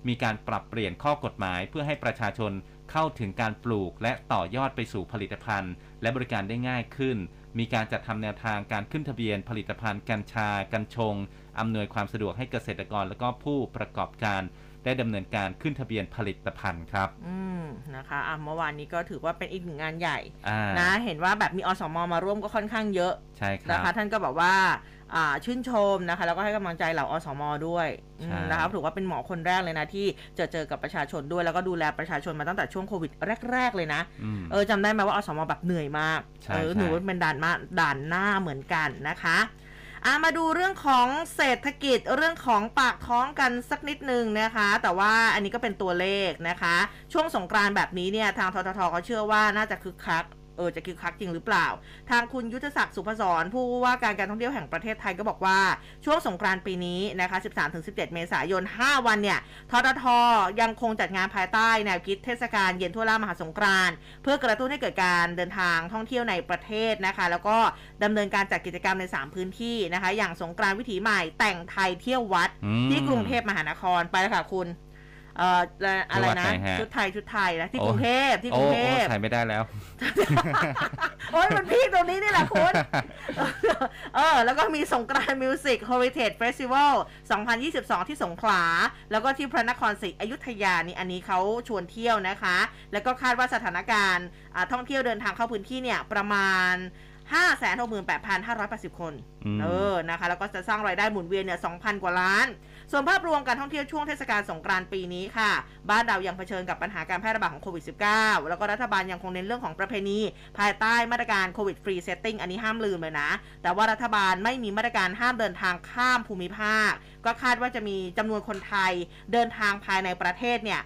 [SPEAKER 2] มีการปรับเปลี่ยนข้อกฎหมายเพื่อให้ประชาชนเข้าถึงการปลูกและต่อยอดไปสู่ผลิตภัณฑ์ และบริการได้ง่ายขึ้น มีการจัดทำแนวทางการขึ้นทะเบียนผลิตภัณฑ์กัญชา กัญชง อำนวยความสะดวกให้เกษตรกรและก็ผู้ประกอบการได้ดำเนินการขึ้นทะเบียนผลิตภัณฑ์ครับ
[SPEAKER 1] อืมนะคะอะเมื่อวานนี้ก็ถือว่าเป็นอีกหนึ่งงานใหญ่
[SPEAKER 2] อ่า
[SPEAKER 1] นะ เห็นว่าแบบมีอสมมาร่วมก็ค่อนข้างเยอะ
[SPEAKER 2] ใช่ครั
[SPEAKER 1] นะ
[SPEAKER 2] บ
[SPEAKER 1] คะท่านก็บอกว่าอ่า ชื่นชมนะคะ แล้วก็ให้กำลังใจเหล่าอสมด้วยอืม
[SPEAKER 2] ใช่
[SPEAKER 1] นะคะถือว่าเป็นหมอคนแรกเลยนะ ที่เจอเจอกับประชาชนด้วยแล้วก็ดูแลประชาชนมาตั้งแต่ช่วงโควิดแรก ๆ เลยนะ
[SPEAKER 2] ม
[SPEAKER 1] เออจำได้ไหมว่าอสมแบบเหนื่อยมาก
[SPEAKER 2] ใช่
[SPEAKER 1] เออ
[SPEAKER 2] ใช่
[SPEAKER 1] หนูเป็นด่านมาด่านหน้าเหมือนกันนะคะอะมาดูเรื่องของเศรษฐกิจเรื่องของปากท้องกันสักนิดนึงนะคะ แต่ว่าอันนี้ก็เป็นตัวเลขนะคะ ช่วงสงกรานต์แบบนี้เนี่ยทางทททเขาเชื่อว่าน่าจะคึกคัก เออจะคึกคักจริงหรือเปล่า ทางคุณยุทธศักดิ์สุพศรผู้ว่าการการท่องเที่ยวแห่งประเทศไทยก็บอกว่าช่วงสงกรานต์ปีนี้นะคะ 13-17 เมษายน 5 วันเนี่ยทททยังคงจัดงานภายใต้แนวคิดเทศกาลเย็นทั่วล่ามหาสงกรานต์เพื่อกระตุ้นให้เกิดการเดินทางท่องเที่ยวในประเทศนะคะ แล้วก็ดำเนินการจัดกิจกรรมใน 3 พื้นที่นะคะ อย่างสงกรานต์วิถีใหม่แต่งไทยเที่ยววัด
[SPEAKER 2] อืม
[SPEAKER 1] ที่กรุงเทพมหานครไปเลยค่ะคุณ เอ่ออะไร
[SPEAKER 2] ที่วัด
[SPEAKER 1] นะ
[SPEAKER 2] ไหนฮะ
[SPEAKER 1] ชุดไทยชุดไทยนะที่
[SPEAKER 2] โอ้
[SPEAKER 1] กรุงเทพที่ก
[SPEAKER 2] โอ้
[SPEAKER 1] รุง
[SPEAKER 2] โอ้
[SPEAKER 1] เทพ
[SPEAKER 2] ใส่ไม่ได้แล้ว
[SPEAKER 1] โอ้ยมันพีคตรงนี้นี่แหละคุณ เออ แล้วก็มีสงกรานมิวสิก h ฮ r i t a g e Festival 2022 ที่สงขลา แล้วก็ที่พระนครศรีอยุธยานี่อันนี้เขาชวนเที่ยวนะคะ แล้วก็คาดว่าสถานการณ์อ่าท่องเที่ยวเดินทางเข้าพื้นที่เนี่ย ประมาณ 568,580 คน
[SPEAKER 2] อืม
[SPEAKER 1] เออ นะคะ แล้วก็จะสร้างรายได้หมุนเวียนเนี่ย 2,000 กว่าล้าน ส่วนภาพรวมการท่องเที่ยวช่วงเทศกาลสงกรานต์ปีนี้ค่ะ บ้านเรายังเผชิญกับปัญหาการแพร่ระบาดของโควิด -19 แล้วก็รัฐบาลยังคงเน้นเรื่องของประเพณี ภายใต้มาตรการ COVID Free Setting อันนี้ห้ามลืมเลยนะ แต่ว่ารัฐบาลไม่มีมาตรการห้ามเดินทางข้ามภูมิภาค ก็คาดว่าจะมีจำนวนคนไทยเดินทางภายในประเทศเนี่ย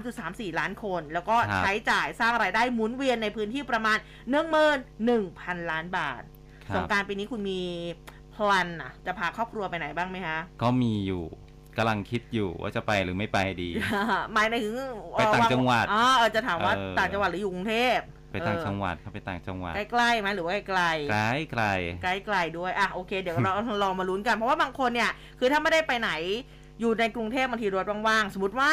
[SPEAKER 1] 3.34 ล้านคน แล้วก็
[SPEAKER 2] ครับ
[SPEAKER 1] ใช้จ่ายสร้างรายได้หมุนเวียนในพื้นที่ประมาณ 11,000 ล้านบาท
[SPEAKER 2] ครั
[SPEAKER 1] ส
[SPEAKER 2] บ
[SPEAKER 1] งกรารปีนี้คุณมี พลันนะจะพาครอบครัวไปไหนบ้างไหมคะ
[SPEAKER 2] ก็มีอยู่กำลังคิดอยู่ว่าจะไปหรือไม่ไปดี
[SPEAKER 1] หมายถึง
[SPEAKER 2] ไปต่างจังหวัด
[SPEAKER 1] อ๋อเออจะถามว่า
[SPEAKER 2] เออ
[SPEAKER 1] ต่างจังหวัดหรืออยู่กรุงเทพ
[SPEAKER 2] ไปต่างจังหวัดครับไปต่างจังหวัด
[SPEAKER 1] ใกล้ๆไหมหรือว่าไกลๆ
[SPEAKER 2] ไกลไกล
[SPEAKER 1] ใกล้ๆด้วยอะโอเค เดี๋ยวเราลองมาลุ้นกันเพราะว่าบางคนเนี่ย คือถ้าไม่ได้ไปไหนอยู่ในกรุงเทพบางทีรถว่างๆ สมมติว่า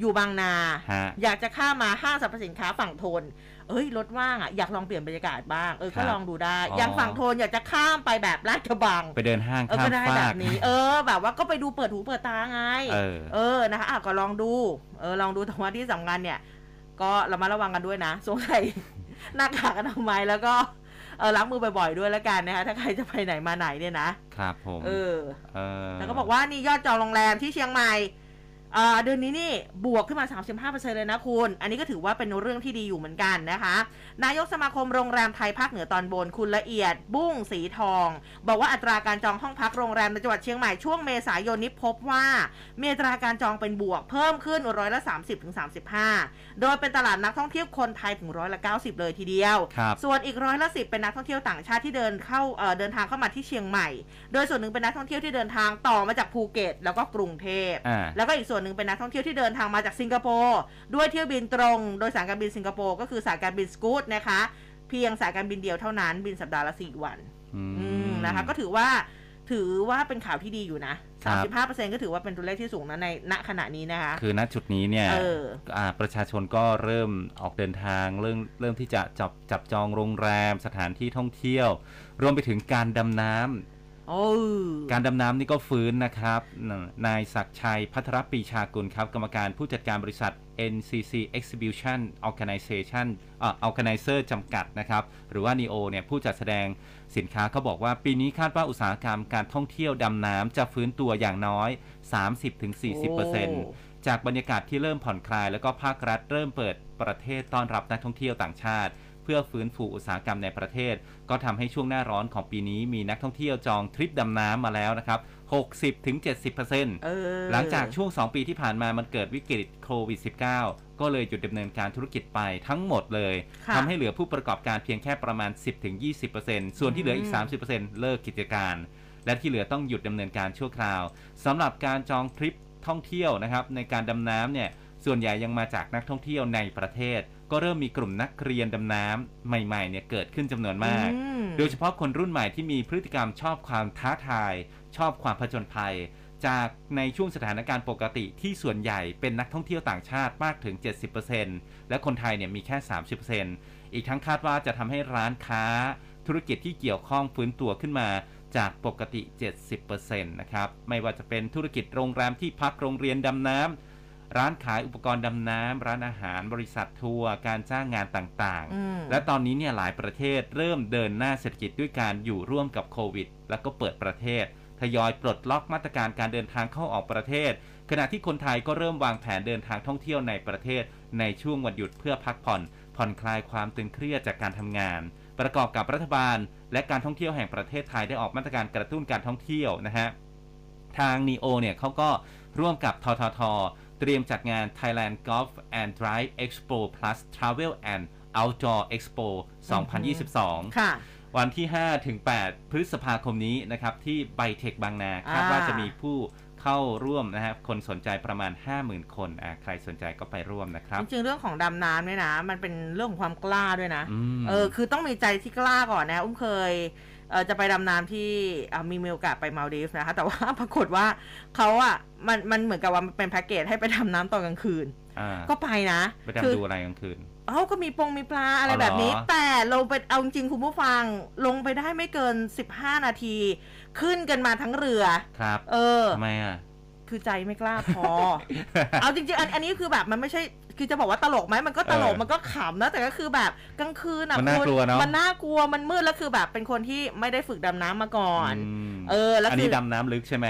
[SPEAKER 1] อยู่บางนา
[SPEAKER 2] ฮะ
[SPEAKER 1] อยากจะข้ามมาห้างสรรพสินค้าฝั่งทน เอ้ยรถว่างอะอยากลองเปลี่ยนบรรยากาศบ้างเออ
[SPEAKER 2] ครั
[SPEAKER 1] ก็
[SPEAKER 2] บ
[SPEAKER 1] ลองดูได้
[SPEAKER 2] อ๋อ
[SPEAKER 1] อย่างฝั่งทนอยากจะข้ามไปแบบลาดกระบัง
[SPEAKER 2] ไปเดินห้าง
[SPEAKER 1] เออ
[SPEAKER 2] ข้า
[SPEAKER 1] ก็
[SPEAKER 2] ม
[SPEAKER 1] ได้
[SPEAKER 2] ฟา
[SPEAKER 1] แบ
[SPEAKER 2] ก
[SPEAKER 1] บนี้ เออ แบบว่าก็ไปดูเปิดหูเปิดตาไง
[SPEAKER 2] เออ
[SPEAKER 1] เออนะคะอะก็ลองดู เออลองดูแต่ว่าที่สำคัญเนี่ย ก็ระมัดระวังกันด้วยนะสงสัยหน้ากากอนามัยแล้วก็เออล้างมือบ่อยๆด้วยแล้วกันนะคะถ้าใครจะไปไหนมาไหนเนี่ยนะ
[SPEAKER 2] ครับผม
[SPEAKER 1] เออ
[SPEAKER 2] เออ
[SPEAKER 1] แล้วก็บอกว่านี่ยอดจองโรงแรมที่เชียงใหม่ เอ่อเดือนนี้นี่บวกขึ้นมา 35%เลยนะคุณ อันนี้ก็ถือว่าเป็นเรื่องที่ดีอยู่เหมือนกันนะคะ นายกสมาคมโรงแรมไทยภาคเหนือตอนบนคุณละเอียด บุ้งสีทอง บอกว่าอัตราการจองห้องพักโรงแรมในจังหวัดเชียงใหม่ช่วงเมษายนนี้พบว่ามีอัตราการจองเป็นบวกเพิ่มขึ้นร้อยละ 30ถึง35 โดยเป็นตลาดนักท่องเที่ยวคนไทยถึงร้อยละ 90 เลยทีเดียว
[SPEAKER 2] ครับ
[SPEAKER 1] ส่วนอีกร้อยละสิเป็นนักท่องเที่ยวต่างชาติที่เดินเข้าเอ่อเดินทางเข้ามาที่เชียงใหม่ โดยส่วนหนึ่งเป็นนักท่องเที่ยวที่เดินทางต่อมาจากภูเก็ต แล้วก็กรุงเทพ
[SPEAKER 2] อ่า
[SPEAKER 1] แล้วก็อีกส่วนหนึ่งเป็นนักท่องเที่ยวที่เดินทางมาจากสิงคโปร์ด้วยเที่ยวบินตรง โดยสายการบินสิงคโปร์ก็คือสายการบินสกูตนะคะ เพียงสายการบินเดียวเท่านั้นบินสัปดาห์ละสี่วัน
[SPEAKER 2] อื
[SPEAKER 1] อืม
[SPEAKER 2] ม
[SPEAKER 1] นะคะ ก็ถือว่าถือว่าเป็นข่าวที่ดีอยู่นะ
[SPEAKER 2] ครั
[SPEAKER 1] 35%ก็ถือว่าเป็นตัวเลขที่สูงนะในณขณะนี้นะคะ
[SPEAKER 2] คือณจุดนี้เนี่ย
[SPEAKER 1] เออ
[SPEAKER 2] อ่าประชาชนก็เริ่มออกเดินทาง เริ่มเริ่มที่จะจับจับจองโรงแรม สถานที่ท่องเที่ยว รวมไปถึงการดำน้ำ
[SPEAKER 1] โอ้
[SPEAKER 2] การดำน้ำนี่ก็ฟื้นนะครับ นายศักชัยพัทรปีชากุลครับ กรรมการผู้จัดการบริษัท NCC Exhibition Organization เอ่อ Organizer จำกัดนะครับ หรือว่า NEO เนี่ย ผู้จัดแสดงสินค้าเขาบอกว่าปีนี้คาดว่าอุตสาหกรรมการท่องเที่ยวดำน้ำจะฟื้นตัวอย่างน้อย 30-40%จากบรรยากาศที่เริ่มผ่อนคลาย แล้วก็ภาครัฐเริ่มเปิดประเทศต้อนรับนักท่องเที่ยวต่างชาติ เพื่อฟื้นฟูอุตสาหกรรมในประเทศ ก็ทำให้ช่วงหน้าร้อนของปีนี้มีนักท่องเที่ยวจองทริปดำน้ำมาแล้วนะครับ60-70%
[SPEAKER 1] เออ
[SPEAKER 2] หลังจากช่วง 2 ปีที่ผ่านมามันเกิดวิกฤตโควิด -19 ก็เลยหยุดดำเนินการธุรกิจไปทั้งหมดเลย
[SPEAKER 1] ค่ะ
[SPEAKER 2] ทำให้เหลือผู้ประกอบการเพียงแค่ประมาณ 10-20%ส่วนที่เหลืออีก 30%เลิกกิจการ และที่เหลือต้องหยุดดำเนินการชั่วคราวสำหรับการจองทริปท่องเที่ยวนะครับในการดำน้ำเนี่ยส่วนใหญ่ยังมาจากนักท่องเที่ยวในประเทศ ก็เริ่มมีกลุ่มนักเรียนดำน้ำใหม่ๆเนี่ยเกิดขึ้นจำนวนมาก
[SPEAKER 1] อืม
[SPEAKER 2] โดยเฉพาะคนรุ่นใหม่ที่มีพฤติกรรมชอบความท้าทาย ชอบความผจญภัย จากในช่วงสถานการณ์ปกติที่ส่วนใหญ่เป็นนักท่องเที่ยวต่างชาติมากถึง 70%และคนไทยเนี่ยมีแค่ 30%อีกทั้งคาดว่าจะทำให้ร้านค้าธุรกิจที่เกี่ยวข้องฟื้นตัวขึ้นมาจากปกติ 70%นะครับ ไม่ว่าจะเป็นธุรกิจโรงแรมที่พักโรงเรียนดำน้ำ ร้านขายอุปกรณ์ดำน้ำร้านอาหารบริษัททัวร์การจ้างงานต่าง
[SPEAKER 1] อืม
[SPEAKER 2] ๆและตอนนี้เนี่ยหลายประเทศเริ่มเดินหน้าเศรษฐกิจด้วยการอยู่ร่วมกับโควิด แล้วก็เปิดประเทศ ทยอยปลดล็อกมาตรการการเดินทางเข้าออกประเทศ ขณะที่คนไทยก็เริ่มวางแผนเดินทางท่องเที่ยวในประเทศ ในช่วงวันหยุดเพื่อพักผ่อน ผ่อนคลายความตึงเครียดจากการทำงานประกอบกับรัฐบาล และการท่องเที่ยวแห่งประเทศไทยได้ออกมาตรการกระตุ้นการท่องเที่ยวนะฮะ ทาง NEO เนี่ยเขาก็ร่วมกับททท เตรียมจัดงาน Thailand Golf and Drive Expo Plus Travel and Outdoor Expo 2022
[SPEAKER 1] ค่ะ
[SPEAKER 2] วันที่ 5 ถึง 8 พฤษภาคมนี้นะครับ ที่ไบเทคบางนาคาดว่า
[SPEAKER 1] อ่า
[SPEAKER 2] จะมีผู้เข้าร่วมนะครับ คนสนใจประมาณ 50,000 คนอะใครสนใจก็ไปร่วมนะครับ
[SPEAKER 1] จริงๆ เรื่องของดำน้ำเนี่ยนะ มันเป็นเรื่องของความกล้าด้วยนะ
[SPEAKER 2] อืม
[SPEAKER 1] เออ คือต้องมีใจที่กล้าก่อนนะ อุ้มเคยเออ จะไปดำน้ำที่อะมีมีโอกาสไปมาลดีฟส์นะคะ แต่ว่าปรากฏว่าเขาอะมันมันเหมือนกับว่ามันเป็นแพ็กเกจให้ไปดำน้ำตอนกลางคืน
[SPEAKER 2] อ่า
[SPEAKER 1] ก็ไปนะ
[SPEAKER 2] ไป
[SPEAKER 1] คื
[SPEAKER 2] ดำดูอะไรกลางคืน
[SPEAKER 1] เอ้าก็มีปงมีปลาอะไร
[SPEAKER 2] อ๋อเหรอ
[SPEAKER 1] แบบนี้ แต่ลงไปเอาจริงๆคุณผู้ฟังลงไปได้ไม่เกิน 15 นาที ขึ้นกันมาทั้งเรือ
[SPEAKER 2] ครับ
[SPEAKER 1] เออ
[SPEAKER 2] ทำไมอะ
[SPEAKER 1] คือใจไม่กล้าพอ เอาจริงๆ อันอันนี้คือแบบมันไม่ใช่ คือจะบอกว่าตลกไหมมันก็ตลก
[SPEAKER 2] เออ
[SPEAKER 1] มันก็ขำนะแต่ก็คือแบบกลางคืนอะ
[SPEAKER 2] มันน่า
[SPEAKER 1] คุณ
[SPEAKER 2] กลัวเนอะ
[SPEAKER 1] มันน่ากลัวมันมืดแล้วคือแบบเป็นคนที่ไม่ได้ฝึกดำน้ำมาก่อน
[SPEAKER 2] ม
[SPEAKER 1] เออ แล้ว
[SPEAKER 2] อันนี้
[SPEAKER 1] คือ
[SPEAKER 2] ดำน้ำลึกใช่ไหม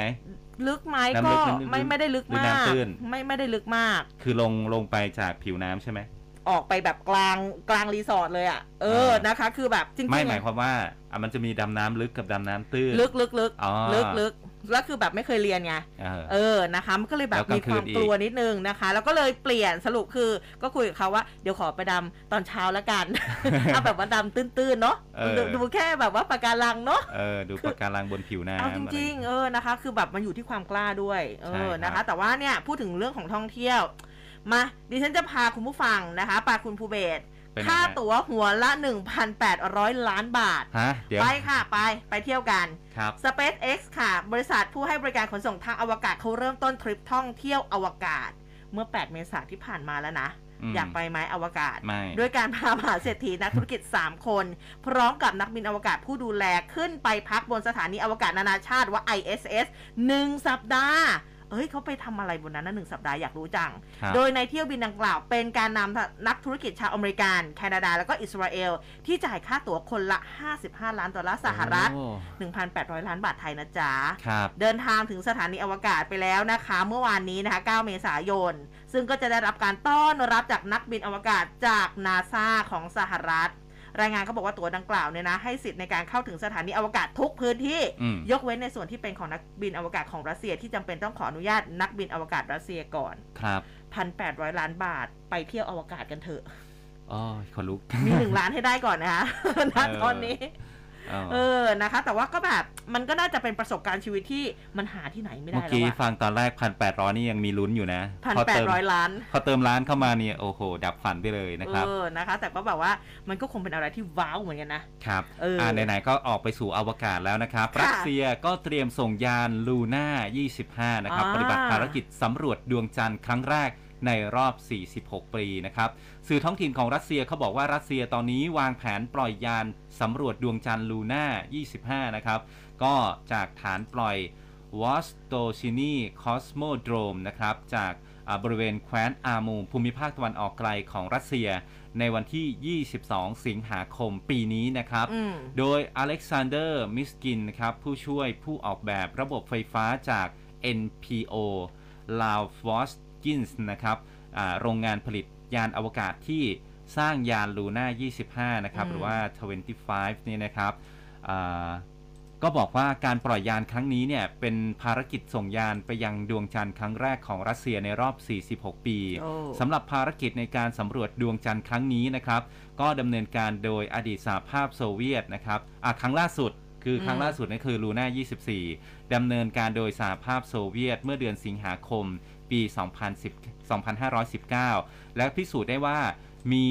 [SPEAKER 1] ลึกไหม
[SPEAKER 2] น้ำลึ
[SPEAKER 1] ก็
[SPEAKER 2] กน้ำลึก
[SPEAKER 1] ไม่ไม่ได้ลึก
[SPEAKER 2] หรือ
[SPEAKER 1] มาก
[SPEAKER 2] น้ำตื้น
[SPEAKER 1] ไม่ไม่ได้ลึกมาก
[SPEAKER 2] คือลงลงไปจากผิวน้ำใช่ไหม
[SPEAKER 1] ออกไปแบบกลางกลางรีสอร์ทเลยอะ เออ
[SPEAKER 2] อ่าน
[SPEAKER 1] นะคะ คือแบบจริงๆ
[SPEAKER 2] ไม่
[SPEAKER 1] อะ
[SPEAKER 2] หมายความว่าอะมันจะมีดำน้ำลึกกับดำน้ำตื้น
[SPEAKER 1] ลึกลึกลึก
[SPEAKER 2] อ๋อ
[SPEAKER 1] ลึกลึก แล้วคือแบบไม่เคยเรียนไง
[SPEAKER 2] เออ
[SPEAKER 1] เออนะคะมันก็เลยแบบ
[SPEAKER 2] แล้วกลา
[SPEAKER 1] มี
[SPEAKER 2] ง
[SPEAKER 1] ค
[SPEAKER 2] คื
[SPEAKER 1] วานม
[SPEAKER 2] อีก
[SPEAKER 1] กลัวนิดนึงนะคะ แล้วก็เลยเปลี่ยนสรุปคือก็คุยกับเขาว่าเดี๋ยวขอไปดำตอนเช้าละกันเอาแบบว่าดำตื้นๆเนาะ
[SPEAKER 2] เออ
[SPEAKER 1] ดูดูแค่แบบว่าปะการังเนาะ
[SPEAKER 2] เออดูปะการังบนผิวน้ำ
[SPEAKER 1] เอาจริงๆเออนะคะ คือแบบมันอยู่ที่ความกล้าด้วยเอ
[SPEAKER 2] ใช่
[SPEAKER 1] อ
[SPEAKER 2] ครับ
[SPEAKER 1] นะคะ แต่ว่าเนี่ยพูดถึงเรื่องของท่องเที่ยว มาดิฉันจะพาคุณผู้ฟังนะคะปาคุณภูเบศร
[SPEAKER 2] เป็นไง
[SPEAKER 1] ค่า
[SPEAKER 2] ฮะ
[SPEAKER 1] ตั๋วหัวละ 1,800 ล้านบาท
[SPEAKER 2] ฮะเดี๋ยว
[SPEAKER 1] ไปค่ะไปไปเที่ยวกัน
[SPEAKER 2] ครับ
[SPEAKER 1] SpaceX ค่ะ บริษัทผู้ให้บริการขนส่งทางอวกาศเขาเริ่มต้นทริปท่องเที่ยวอวกาศ เมื่อ 8 เมษายนที่ผ่านมาแล้วนะ
[SPEAKER 2] อืม
[SPEAKER 1] อยากไปไหมอวกาศ
[SPEAKER 2] ไม่
[SPEAKER 1] ด้วยการพามหาเศรษฐีนักธุรกิจ 3 คน พร้อมกับนักบินอวกาศผู้ดูแลขึ้นไปพักบนสถานีอวกาศนานาชาติว่า ISS 1 สัปดาห์ เอ้ยเขาไปทำอะไรบนนั้นนะหนึ่งสัปดาห์อยากรู้จัง
[SPEAKER 2] ครับ
[SPEAKER 1] โดยในเที่ยวบินดังกล่าว เป็นการนำนักธุรกิจชาวอเมริกัน แคนาดาแล้วก็อิสราเอล ที่จ่ายค่าตั๋วคนละ 55 ล้านดอลลาร์สหรัฐ
[SPEAKER 2] โอ้
[SPEAKER 1] 1,800 ล้านบาทไทยนะจ๊ะ
[SPEAKER 2] ครับ
[SPEAKER 1] เดินทางถึงสถานีอวกาศไปแล้วนะคะ เมื่อวานนี้นะคะ 9 เมษายน ซึ่งก็จะได้รับการต้อนรับจากนักบินอวกาศจากนาซาของสหรัฐ รายงานเขาบอกว่าตั๋วดังกล่าวเนี่ยนะให้สิทธิ์ในการเข้าถึงสถานีอวกาศทุกพื้นที่
[SPEAKER 2] อืม
[SPEAKER 1] ยกเว้นในส่วนที่เป็นของนักบินอวกาศของรัสเซียที่จำเป็นต้องขออนุญาตนักบินอวกาศรัสเซียก่อน
[SPEAKER 2] ครับ
[SPEAKER 1] 1,800ล้านบาทไปเที่ยวอวกาศกันเถอะ
[SPEAKER 2] อ๋อคนลุก
[SPEAKER 1] มีหนึ่งล้านให้ได้ก่อนนะคะณ
[SPEAKER 2] เออ
[SPEAKER 1] ตอนนี้
[SPEAKER 2] อ๋อ
[SPEAKER 1] เออนะคะ แต่ว่าก็แบบมันก็น่าจะเป็นประสบการณ์ชีวิตที่มันหาที่ไหนไม่
[SPEAKER 2] เมื่
[SPEAKER 1] ได้
[SPEAKER 2] อ
[SPEAKER 1] แล้ว
[SPEAKER 2] กี้
[SPEAKER 1] อะ
[SPEAKER 2] ฟังตอนแรกพันแปดร้อยนี่ยังมีลุ้นอยู่นะ
[SPEAKER 1] พัน
[SPEAKER 2] พอ
[SPEAKER 1] แปด
[SPEAKER 2] เติม
[SPEAKER 1] ร้อยล้าน
[SPEAKER 2] พอเติมร้านเข้ามาเนี่ยโอ้โห ดับฝันไปเลยนะครับ
[SPEAKER 1] เออนะคะ แต่ก็แบบว่ามันก็คงเป็นอะไรที่ว้าวเหมือนกันนะ
[SPEAKER 2] ครับ
[SPEAKER 1] เอออ่
[SPEAKER 2] ไหนๆก็ออกไปสู่อวกาศแล้วนะครับ
[SPEAKER 1] ค่ะ
[SPEAKER 2] รัสเซียก็เตรียมส่งยานลูน่า25 นะครับ
[SPEAKER 1] อ่า
[SPEAKER 2] ปฏิบัติภารกิจสำรวจดวงจันทร์ครั้งแรก ในรอบ 46 ปีนะครับ สื่อท้องถิ่นของรัสเซียเขาบอกว่ารัสเซียตอนนี้วางแผนปล่อยยานสำรวจดวงจันทร์ลูน่า 25 นะครับ ก็จากฐานปล่อยวอสโตชนีคอสโมโดรมนะครับ จากอ่าบริเวณแคว้นอามูร์ภูมิภาคตะวันออกไกลของรัสเซีย ในวันที่ 22 สิงหาคมปีนี้นะครับ
[SPEAKER 1] อืม
[SPEAKER 2] โดยอเล็กซานเดอร์มิสกินนะครับผู้ช่วยผู้ออกแบบระบบไฟฟ้าจาก NPO l a v o s g i n s นะครับอ่าโรงงานผลิตยานอวกาศที่สร้างยานลูน่า 25 นะครับ
[SPEAKER 1] อืม
[SPEAKER 2] หรือว่า 25 นี่นะครับอ่าก็บอกว่าการปล่อยยานครั้งนี้เนี่ยเป็นภารกิจส่งยานไปยังดวงจันทร์ครั้งแรกของรัสเซียในรอบ 46 ปี
[SPEAKER 1] โอ้
[SPEAKER 2] สำหรับภารกิจในการสำรวจดวงจันทร์ครั้งนี้นะครับ ก็ดำเนินการโดยอดีตสหภาพโซเวียตนะครับอะครั้งล่าสุดคคือครั้ง
[SPEAKER 1] อืม
[SPEAKER 2] ล่าสุดนั่นคือลูน่า 24 ดำเนินการโดยสหภาพโซเวียตเมื่อเดือนสิงหาคม ปี 2010 2519 และพิสูจน์ได้ว่ามี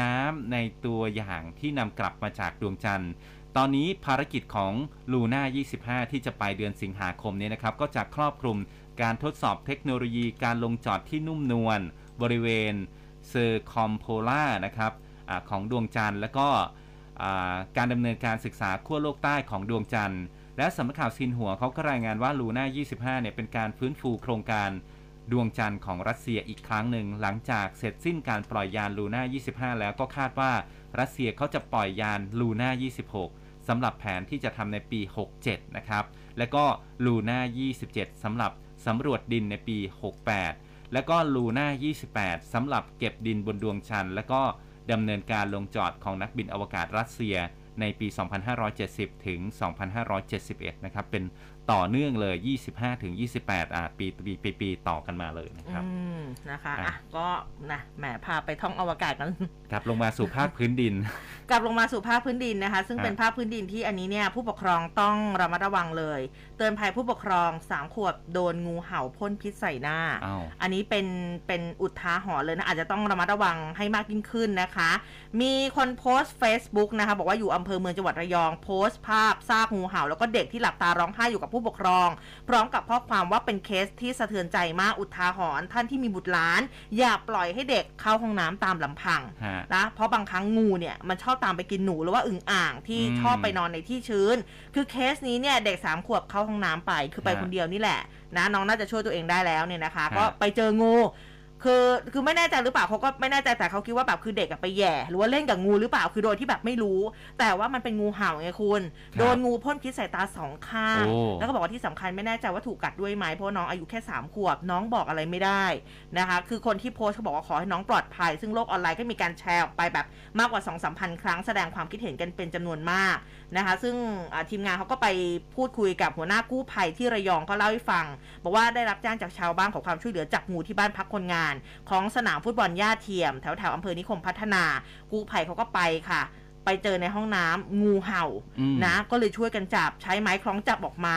[SPEAKER 2] น้ำในตัวอย่างที่นำกลับมาจากดวงจันทร์ ตอนนี้ภารกิจของลูน่า 25 ที่จะไปเดือนสิงหาคมนี้นะครับ ก็จะครอบคลุมการทดสอบเทคโนโลยีการลงจอดที่นุ่มนวลบริเวณ circumpolar นะครับอของดวงจันทร์ แล้วก็การดำเนินการศึกษาขั้วโลกใต้ของดวงจันทร์ และสำนักข่าวซินหัวเขาก็รายงานว่าลูน่า 25 เนี่ยเป็นการฟื้นฟูโครงการ ดวงจันทร์ของรัสเซียอีกครั้งหนึ่ง หลังจากเสร็จสิ้นการปล่อยยานลูน่า 25 แล้วก็คาดว่ารัสเซียเขาจะปล่อยยานลูน่า 26 สำหรับแผนที่จะทำในปี 67 นะครับ และก็ลูน่า 27 สำหรับสำรวจดินในปี 68 แล้วก็ลูน่า 28 สำหรับเก็บดินบนดวงจันทร์และก็ดำเนินการลงจอดของนักบินอวกาศรัสเซียในปี 2570 ถึง 2571 นะครับ เป็น ต่อเนื่องเลย 25ถึง28อ่าปีปีปีปีต่อกันมาเลยนะครับ
[SPEAKER 1] อืมนะคะ
[SPEAKER 2] อะ
[SPEAKER 1] อะก็นะแหมพาไปท่องอวกาศกัน
[SPEAKER 2] กลับลงมาสู่ภาคพื้นดิน
[SPEAKER 1] กลับลงมาสู่ภาคพื้นดินนะคะ ซึ่ง
[SPEAKER 2] ฮะ
[SPEAKER 1] เป็นภาคพื้นดินที่อันนี้เนี่ยผู้ปกครองต้องระมัดระวังเลย เตือนภัยผู้ปกครองสามขวบโดนงูเห่าพ่นพิษใส่หน้า
[SPEAKER 2] อ้าว
[SPEAKER 1] อันนี้เป็นเป็นอุทาหรณ์เลยนะอาจจะต้องระมัดระวังให้มากยิ่งขึ้นนะคะ มีคนโพสต์ Facebook นะคะบอกว่าอยู่อำเภอเมืองจังหวัดระยองโพสต์ภาพซากงูเห่าแล้วก็เด็กที่หลับตาร้องไห้อยู่กับผู้ปกครอง พร้อมกับข้อความว่าเป็นเคสที่สะเทือนใจมากอุทาหรณ์ท่านที่มีบุตรหลาน อย่าปล่อยให้เด็กเข้าห้องน้ำตามลำพัง
[SPEAKER 2] ฮะ
[SPEAKER 1] นะเพราะบางครั้งงูเนี่ยมันชอบตามไปกินหนูหรือว่าอึ่งอ่างที่
[SPEAKER 2] อืม
[SPEAKER 1] ชอบไปนอนในที่ชื้น คือเคสนี้เนี่ยเด็กสามขวบเข้าห้องน้ำไป คือไป
[SPEAKER 2] ฮะ
[SPEAKER 1] คนเดียวนี่แหละนะน้องน่าจะช่วยตัวเองได้แล้วเนี่ยนะคะ
[SPEAKER 2] ฮะ
[SPEAKER 1] ก็ไปเจองู คือคือไม่แน่ใจหรือเปล่าเขาก็ไม่แน่ใจแต่เขาคิดว่าแบบคือเด็กอะไปแหย่หรือว่าเล่นกับงูหรือเปล่าคือโดยที่แบบไม่รู้ แต่ว่ามันเป็นงูเห่าไงคุณโดนงูพ่นพิษใส่ตาสองข้าง
[SPEAKER 2] โอ้
[SPEAKER 1] แล้วก็บอกว่าที่สำคัญไม่แน่ใจว่าถูกกัดด้วยไหมเพราะว่าน้องอายุแค่สามขวบน้องบอกอะไรไม่ได้นะคะคือคนที่โพสต์เขาบอกว่าขอให้น้องปลอดภัย ซึ่งโลกออนไลน์ก็มีการแชร์ออกไปแบบมากกว่า2 3 0 0 0ครั้งแสดงความคิดเห็นกันเป็นจำนวนมากนะคะ ซึ่งอ่าทีมงานเขาก็ไปพูดคุยกับหัวหน้ากู้ภัยที่ระยองก็เล่าให้ฟังบอกว่าได้รับแจ้งจากชาวบ้านขอความช่วยเหลือจากงูที่บ้านพักคนงานของสนามฟุตบอลย่าเทียม แถวแถวๆอำเภอนิคมพัฒนา กู้ภัยเขาก็ไปค่ะ ไปเจอในห้องน้ำงูเห่า
[SPEAKER 2] อืม
[SPEAKER 1] นะ ก็เลยช่วยกันจับใช้ไม้คล้องจับออกมา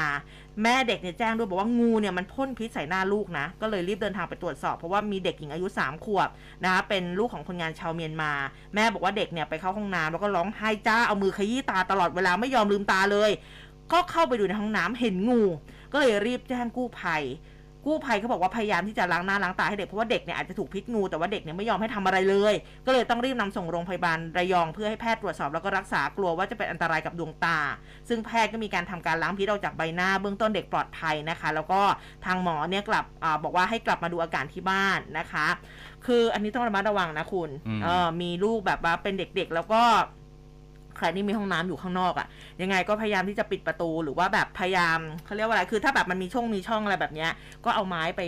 [SPEAKER 1] แม่เด็กเนี่ยแจ้งด้วยบอกว่างูเนี่ยมันพ่นพิษใส่หน้าลูกนะ ก็เลยรีบเดินทางไปตรวจสอบ เพราะว่ามีเด็กหญิงอายุ 3 ขวบนะคะเป็นลูกของคนงานชาวเมียนมา แม่บอกว่าเด็กเนี่ยไปเข้าห้องน้ำแล้วก็ร้องไห้จ้าเอามือขยี้ตาตลอดเวลาไม่ยอมลืมตาเลย ก็เข้าไปดูในห้องน้ำเห็นงู ก็เลยรีบแจ้งกู้ภัย กู้ภัยเขาบอกว่าพยายามที่จะล้างหน้าล้างตาให้เด็กเพราะว่าเด็กเนี่ยอาจจะถูกพิษงูแต่ว่าเด็กเนี่ยไม่ยอมให้ทำอะไรเลย ก็เลยต้องรีบนำส่งโรงพยาบาลระยองเพื่อให้แพทย์ตรวจสอบแล้วก็รักษากลัวว่าจะเป็นอันตรายกับดวงตา ซึ่งแพทย์ก็มีการทำการล้างพิษออกจากใบหน้าเบื้องต้นเด็กปลอดภัยนะคะ แล้วก็ทางหมอเนี่ยกลับอาบอกว่าให้กลับมาดูอาการที่บ้านนะคะ คืออันนี้ต้องระมัดระวังนะคุณ
[SPEAKER 2] อืม
[SPEAKER 1] เออมีลูกแบบว่าเป็นเด็กๆ แล้วก็ ใครที่มีห้องน้ำอยู่ข้างนอกอะ่ะยังไงก็พยายามที่จะปิดประตูหรือว่าแบบพยายามเขาเรียกว่าอะไรคือถ้าแบบมันมีช่องมีช่องอะไรแบบเนี้ยก็เอาไม้ไป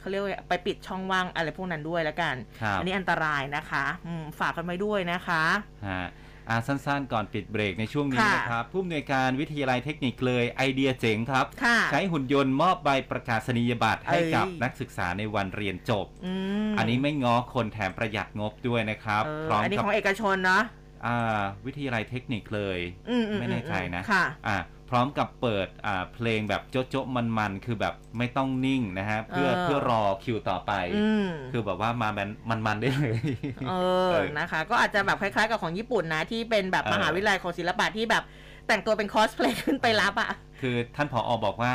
[SPEAKER 1] เขาเรียกว่าไปปิดช่องว่างอะไรพวกนั้นด้วยแล้วกัน
[SPEAKER 2] ครับ
[SPEAKER 1] อันี้อันตรายนะคะอืมฝากกันไว้ด้วยนะคะ
[SPEAKER 2] ฮะอ่าสั้นๆ ก่อนปิดเบรกในช่วงนี้
[SPEAKER 1] ค่ะ
[SPEAKER 2] นะครับผู้อำนวยการวิทยาลัยเทคนิคเลยไอเดียเจ๋งครับ
[SPEAKER 1] ค่ะ
[SPEAKER 2] ใช้หุ่นยนต์มอบใบประกาศนียบัตรให้
[SPEAKER 1] เอ้ย
[SPEAKER 2] กับนักศึกษาในวันเรียนจบ
[SPEAKER 1] อืม
[SPEAKER 2] อันนี้ไม่ง้อคนแถมประหยัดงบด้วยนะครับ
[SPEAKER 1] เออ
[SPEAKER 2] พร้อม
[SPEAKER 1] อันนี้
[SPEAKER 2] กับ
[SPEAKER 1] ของเอกชนเนาะ
[SPEAKER 2] อ่า วิทยาลัยเทคนิคเลย
[SPEAKER 1] อืมอื
[SPEAKER 2] ไม่แน่ใจนะ
[SPEAKER 1] ค่ะ
[SPEAKER 2] อ่าพร้อมกับเปิดอ่าเพลงแบบโจ๊ะๆมันๆ คือแบบไม่ต้องนิ่งนะฮะ เพื่อ
[SPEAKER 1] เออ
[SPEAKER 2] เพื่อรอคิวต่อไป
[SPEAKER 1] อืม
[SPEAKER 2] คือแบบว่ามาแบบมันๆได้เลย
[SPEAKER 1] เอ
[SPEAKER 2] เอ
[SPEAKER 1] อ
[SPEAKER 2] อ
[SPEAKER 1] นะคะ ก็อาจจะแบบคล้ายๆกับของญี่ปุ่นนะ ที่เป็นแบบ
[SPEAKER 2] เออ
[SPEAKER 1] มหาวิทยาลัยของศิลปะที่แบบแต่งตัวเป็นคอสเพลย์ขึ้นไปรับอะ
[SPEAKER 2] คือท่านผอ. บอกว่า